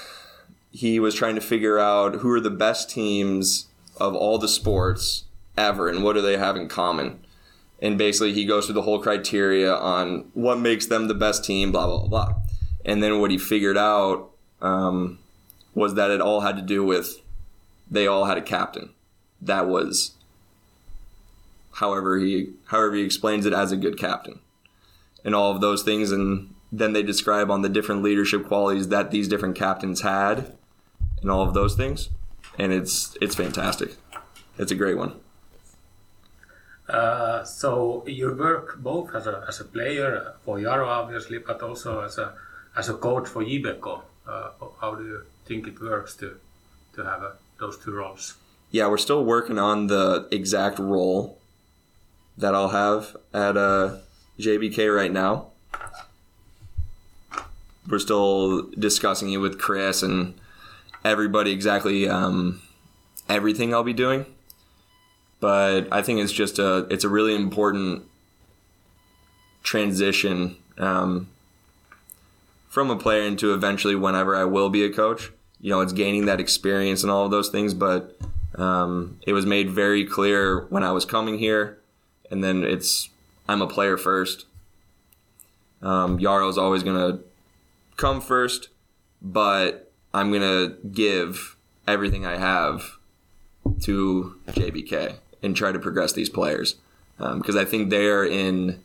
he was trying to figure out who are the best teams of all the sports ever and what do they have in common and basically he goes through the whole criteria on what makes them the best team, blah blah blah. And then what he figured out um, was that it all had to do with they all had a captain. That was however he however he explains it as a good captain, and all of those things. And then they describe on the different leadership qualities that these different captains had, and all of those things. And it's it's fantastic. It's a great one. Uh, so you work both as a, as a player for Jaro obviously, but also as a as a coach for JBK. Uh, how do you think it works to to have uh, those two roles? Yeah, we're still working on the exact role that I'll have at uh, JBK right now. We're still discussing it with Chris and everybody exactly um, everything I'll be doing but I think it's just a it's a really important transition um, from a player into eventually whenever I will be a coach. You know, it's gaining that experience and all of those things, but um, it was made very clear when I was coming here, and then it's I'm a player first. Um, Jaro's always gonna come first, but I'm gonna give everything I have to JBK and try to progress these players because I think they are in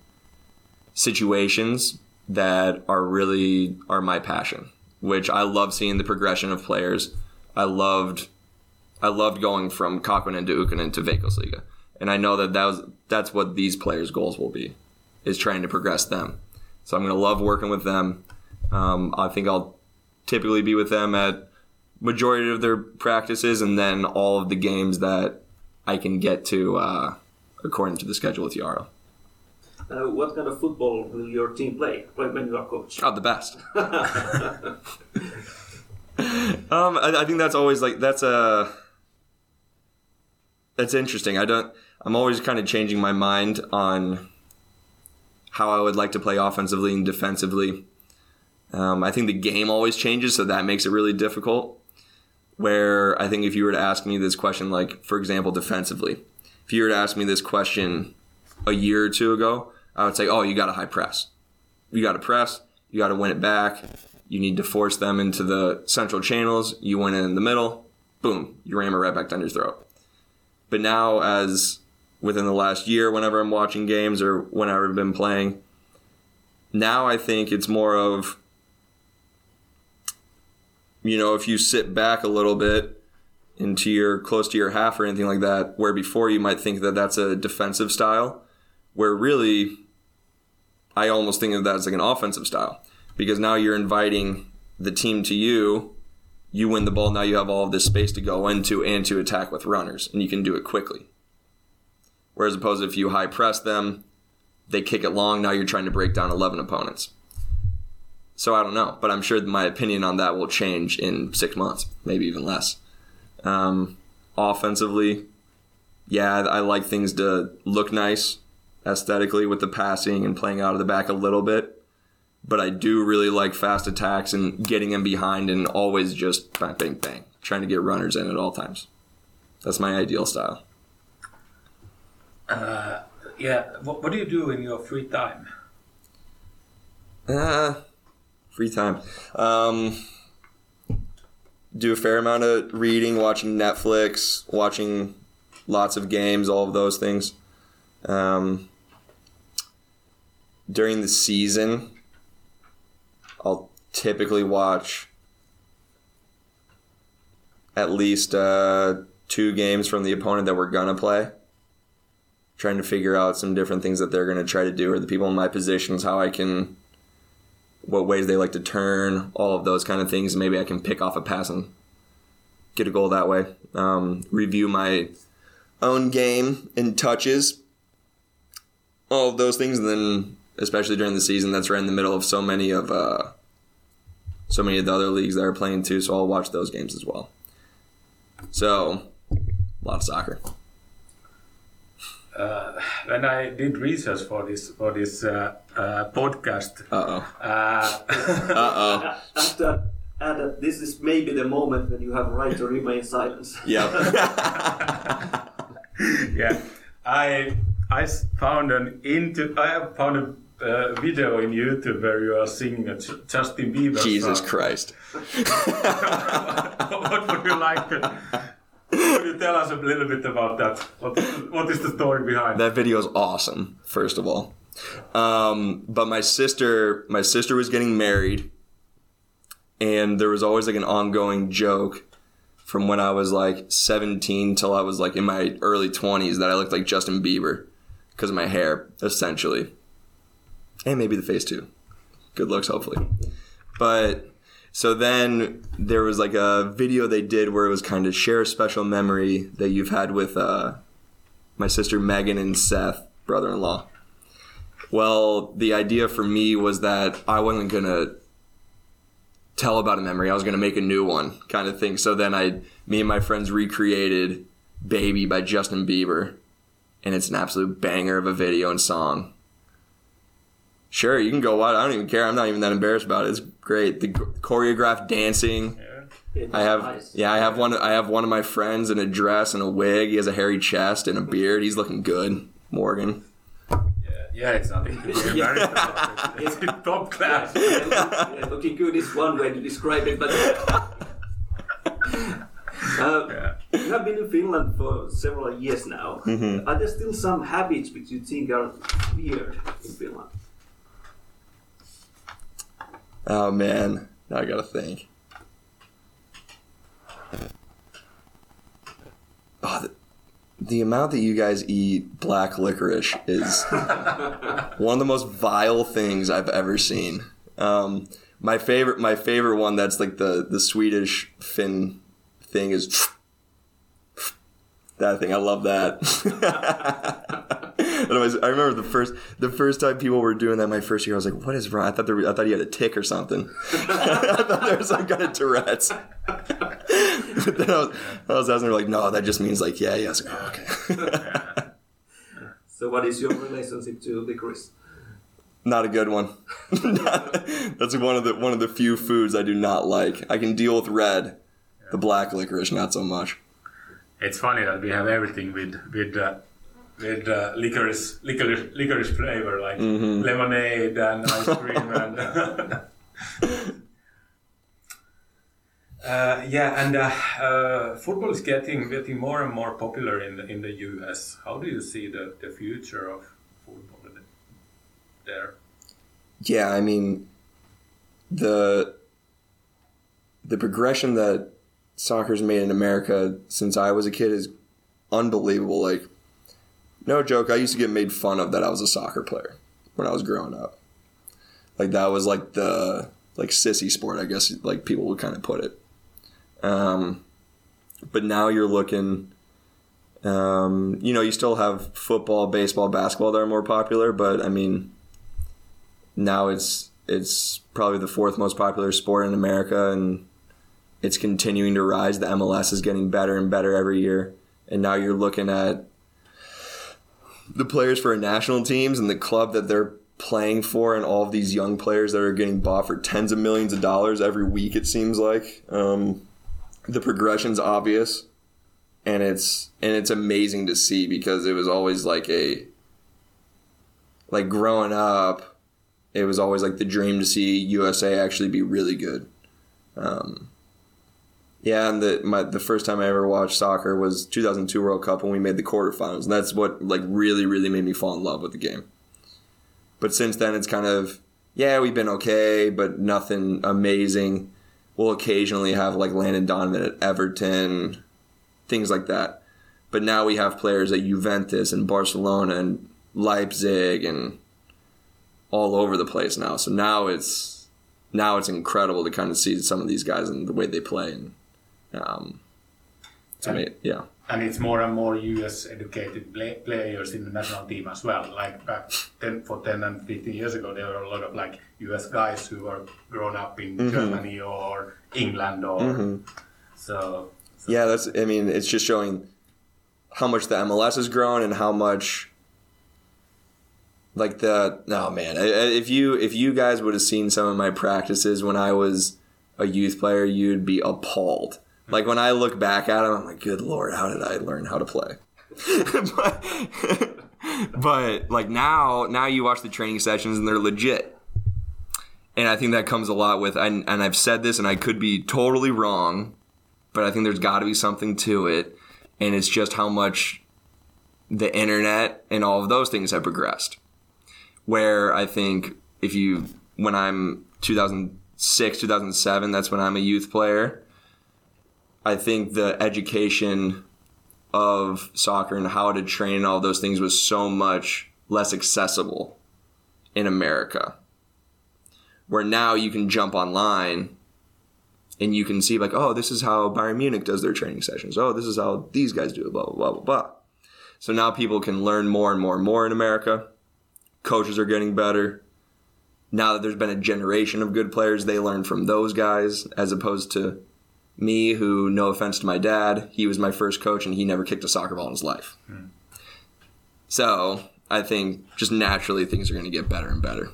situations that are really are my passion. Which I love seeing the progression of players. I loved, I loved going from Kakkonen to Ykkönen to Veikkausliiga, and I know that that was that's what these players' goals will be, is trying to progress them. So I'm gonna love working with them. Um, I think I'll typically be with them at majority of their practices, and then all of the games that I can get to uh, according to the schedule with Jaro. Uh, what kind of football will your team play when when you are coach? Oh, the best. um, I, I think that's always like that's a that's interesting. I don't. I'm always kind of changing my mind on how I would like to play offensively and defensively. Um, I think the game always changes, so that makes it really difficult. Where I think if you were to ask me this question, like for example, defensively, if you were to ask me this question a year or two ago, I would say, "Oh, you got to high press. You got to press. You got to win it back. You need to force them into the central channels. You win it in the middle. Boom, you ram it right back down your throat." But now, as within the last year, whenever I'm watching games or whenever I've been playing, now I think it's more of, you know, if you sit back a little bit into your close to your half or anything like that, where before you might think that that's a defensive style, where really I almost think of that as like an offensive style because now you're inviting the team to you. You win the ball. Now you have all of this space to go into and to attack with runners, and you can do it quickly. Whereas opposed if you high press them, they kick it long. Now you're trying to break down 11 opponents. So I don't know, but I'm sure my opinion on that will change in six months, maybe even less. Um, offensively, yeah, I like things to look nice aesthetically with the passing and playing out of the back a little bit. But I do really like fast attacks and getting in behind and always just bang, bang, bang, trying to get runners in at all times. That's my ideal style. Uh, yeah. What, what do you do in your free time? Uh, free time. Um, do a fair amount of reading, watching Netflix, watching lots of games, all of those things. Um, during the season, I'll typically watch at least uh, two games from the opponent that we're gonna play. Trying to figure out some different things that they're gonna try to do, or the people in my positions, how I can, what ways they like to turn, all of those kind of things. Maybe I can pick off a pass and get a goal that way. Um, review my own game and touches, all of those things, and then especially during the season, that's right in the middle of so many of uh, so many of the other leagues that are playing too. So I'll watch those games as well. So a lot of soccer. Uh, when I did research for this for this uh, uh, podcast, Uh oh. uh, Uh oh. After add this is maybe the moment when you have right to remain silent. Yep. yeah, I I s- found an into I have found a uh, video in YouTube where you are singing a J- Justin Bieber Jesus song. Christ. what would you like to? Could you tell us a little bit about that? What, what is the story behind? That video is awesome. First of all, um, but my sister, my sister was getting married, and there was always like an ongoing joke from when I was like 17 till I was like in my early 20s that I looked like Justin Bieber because of my hair, essentially, and maybe the face too. Good looks, hopefully. But so then there was like a video they did where it was kind of share a special memory that you've had with uh, my sister Megan and Seth, brother in law. Well, the idea for me was that I wasn't going to tell about a memory. I was going to make a new one kind of thing. So then I, me and my friends recreated Baby by Justin Bieber. And it's an absolute banger of a video and song. Sure, you can go watch. I don't even care. I'm not even that embarrassed about it. It's great. The choreographed dancing. It was I have nice. yeah, I have one. I have one of my friends in a dress and a wig. He has a hairy chest and a beard. He's looking good. Morgan. Yeah, yeah, it's nothing to be embarrassed about. It's top class. Yeah, looking good is one way to describe it, but. Uh, Yeah. You have been in Finland for several years now. Mm-hmm. Are there still some habits which you think are weird in Finland? Oh man, now I gotta think. Oh, the, the amount that you guys eat black licorice is one of the most vile things I've ever seen. Um, my favorite, my favorite one that's like the the Swedish Finn thing is that thing. I love that. Otherwise, I remember the first the first time people were doing that my first year. I was like, "What is wrong?" I thought there, I thought he had a tick or something. I thought there was some kind of Tourette's. but then I was, I was asking like, "No, that just means like, yeah, yeah." I like, oh, okay. So, what is your relationship to licorice? not a good one. That's one of the one of the few foods I do not like. I can deal with red, the black licorice, not so much. It's funny that we have everything with with uh, with uh, licorice, licorice licorice flavor like lemonade and ice cream and. Uh, yeah, and uh, uh, football is getting getting more and more popular in the in the US. How do you see the, the future of football there? Yeah, I mean, the the progression that soccer's made in America since I was a kid is unbelievable. Like, no joke, I used to get made fun of that I was a soccer player when I was growing up. Like that was like the like sissy sport, I guess, like people would kind of put it. Um, but now you're looking. Um, you know, you still have football, baseball, basketball that are more popular, but I mean, now it's it's probably the fourth most popular sport in America, and it's continuing to rise. The MLS is getting better and better every year, and now you're looking at the players for national teams and the club that they're playing for, and all of these young players that are getting bought for tens of millions of dollars every week. It seems like um, the progression's obvious, and it's and it's amazing to see because it was always like a like growing up it was always like the dream to see USA actually be really good. Um, yeah, and the my the first time I ever watched soccer was 2002 World Cup when we made the quarterfinals, and that's what like really really made me fall in love with the game. But since then, it's kind of yeah, we've been okay, but nothing amazing. We'll occasionally have like Landon Donovan at Everton, things like that. But now we have players at Juventus and Barcelona and Leipzig and all over the place now. So now it's now it's incredible to kind of see some of these guys and the way they play and um, it's ama- yeah. And it's more and more US educated play, players in the national team as well. Like back 10, for 10 and 15 years ago, there were a lot of like US guys who were grown up in Germany or England or so. so Yeah, that's. I mean, it's just showing how much the MLS has grown and how much, like the. No man, I- I- if you if you guys would have seen some of my practices when I was a youth player, you'd be appalled. Like when I look back at them, I'm like, good lord, how did I learn how to play? but, but like now, now you watch the training sessions and they're legit. And I think that comes a lot with, and, and I've said this, and I could be totally wrong, but I think there's got to be something to it, and it's just how much the internet and all of those things have progressed. Where I think if you, when I'm 2006, 2007, that's when I'm a youth player. I think the education of soccer and how to train and all those things was so much less accessible in America. Where now you can jump online and you can see like, oh, this is how Bayern Munich does their training sessions. Oh, this is how these guys do it. Blah blah blah blah blah. So now people can learn more and more and more in America. Coaches are getting better. Now that there's been a generation of good players, they learn from those guys as opposed to me, who, no offense to my dad, he was my first coach and he never kicked a soccer ball in his life. So I think just naturally things are going to get better and better.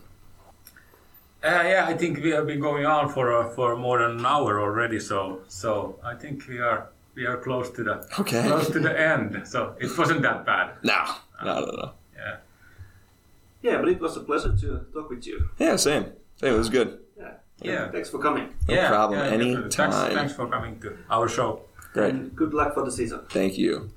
Uh, yeah, I think we have been going on for uh, for more than an hour already. So so I think we are we are close to the Okay. close to the end. So it wasn't that bad. No, no, no, no. Yeah. Yeah, but it was a pleasure to talk with you. Yeah, same. Same. It was good. Yeah. Yeah. Thanks for coming. No yeah, problem. yeah, definitely. Anytime. Thanks, thanks for coming to our show. Great. And good luck for the season. Thank you.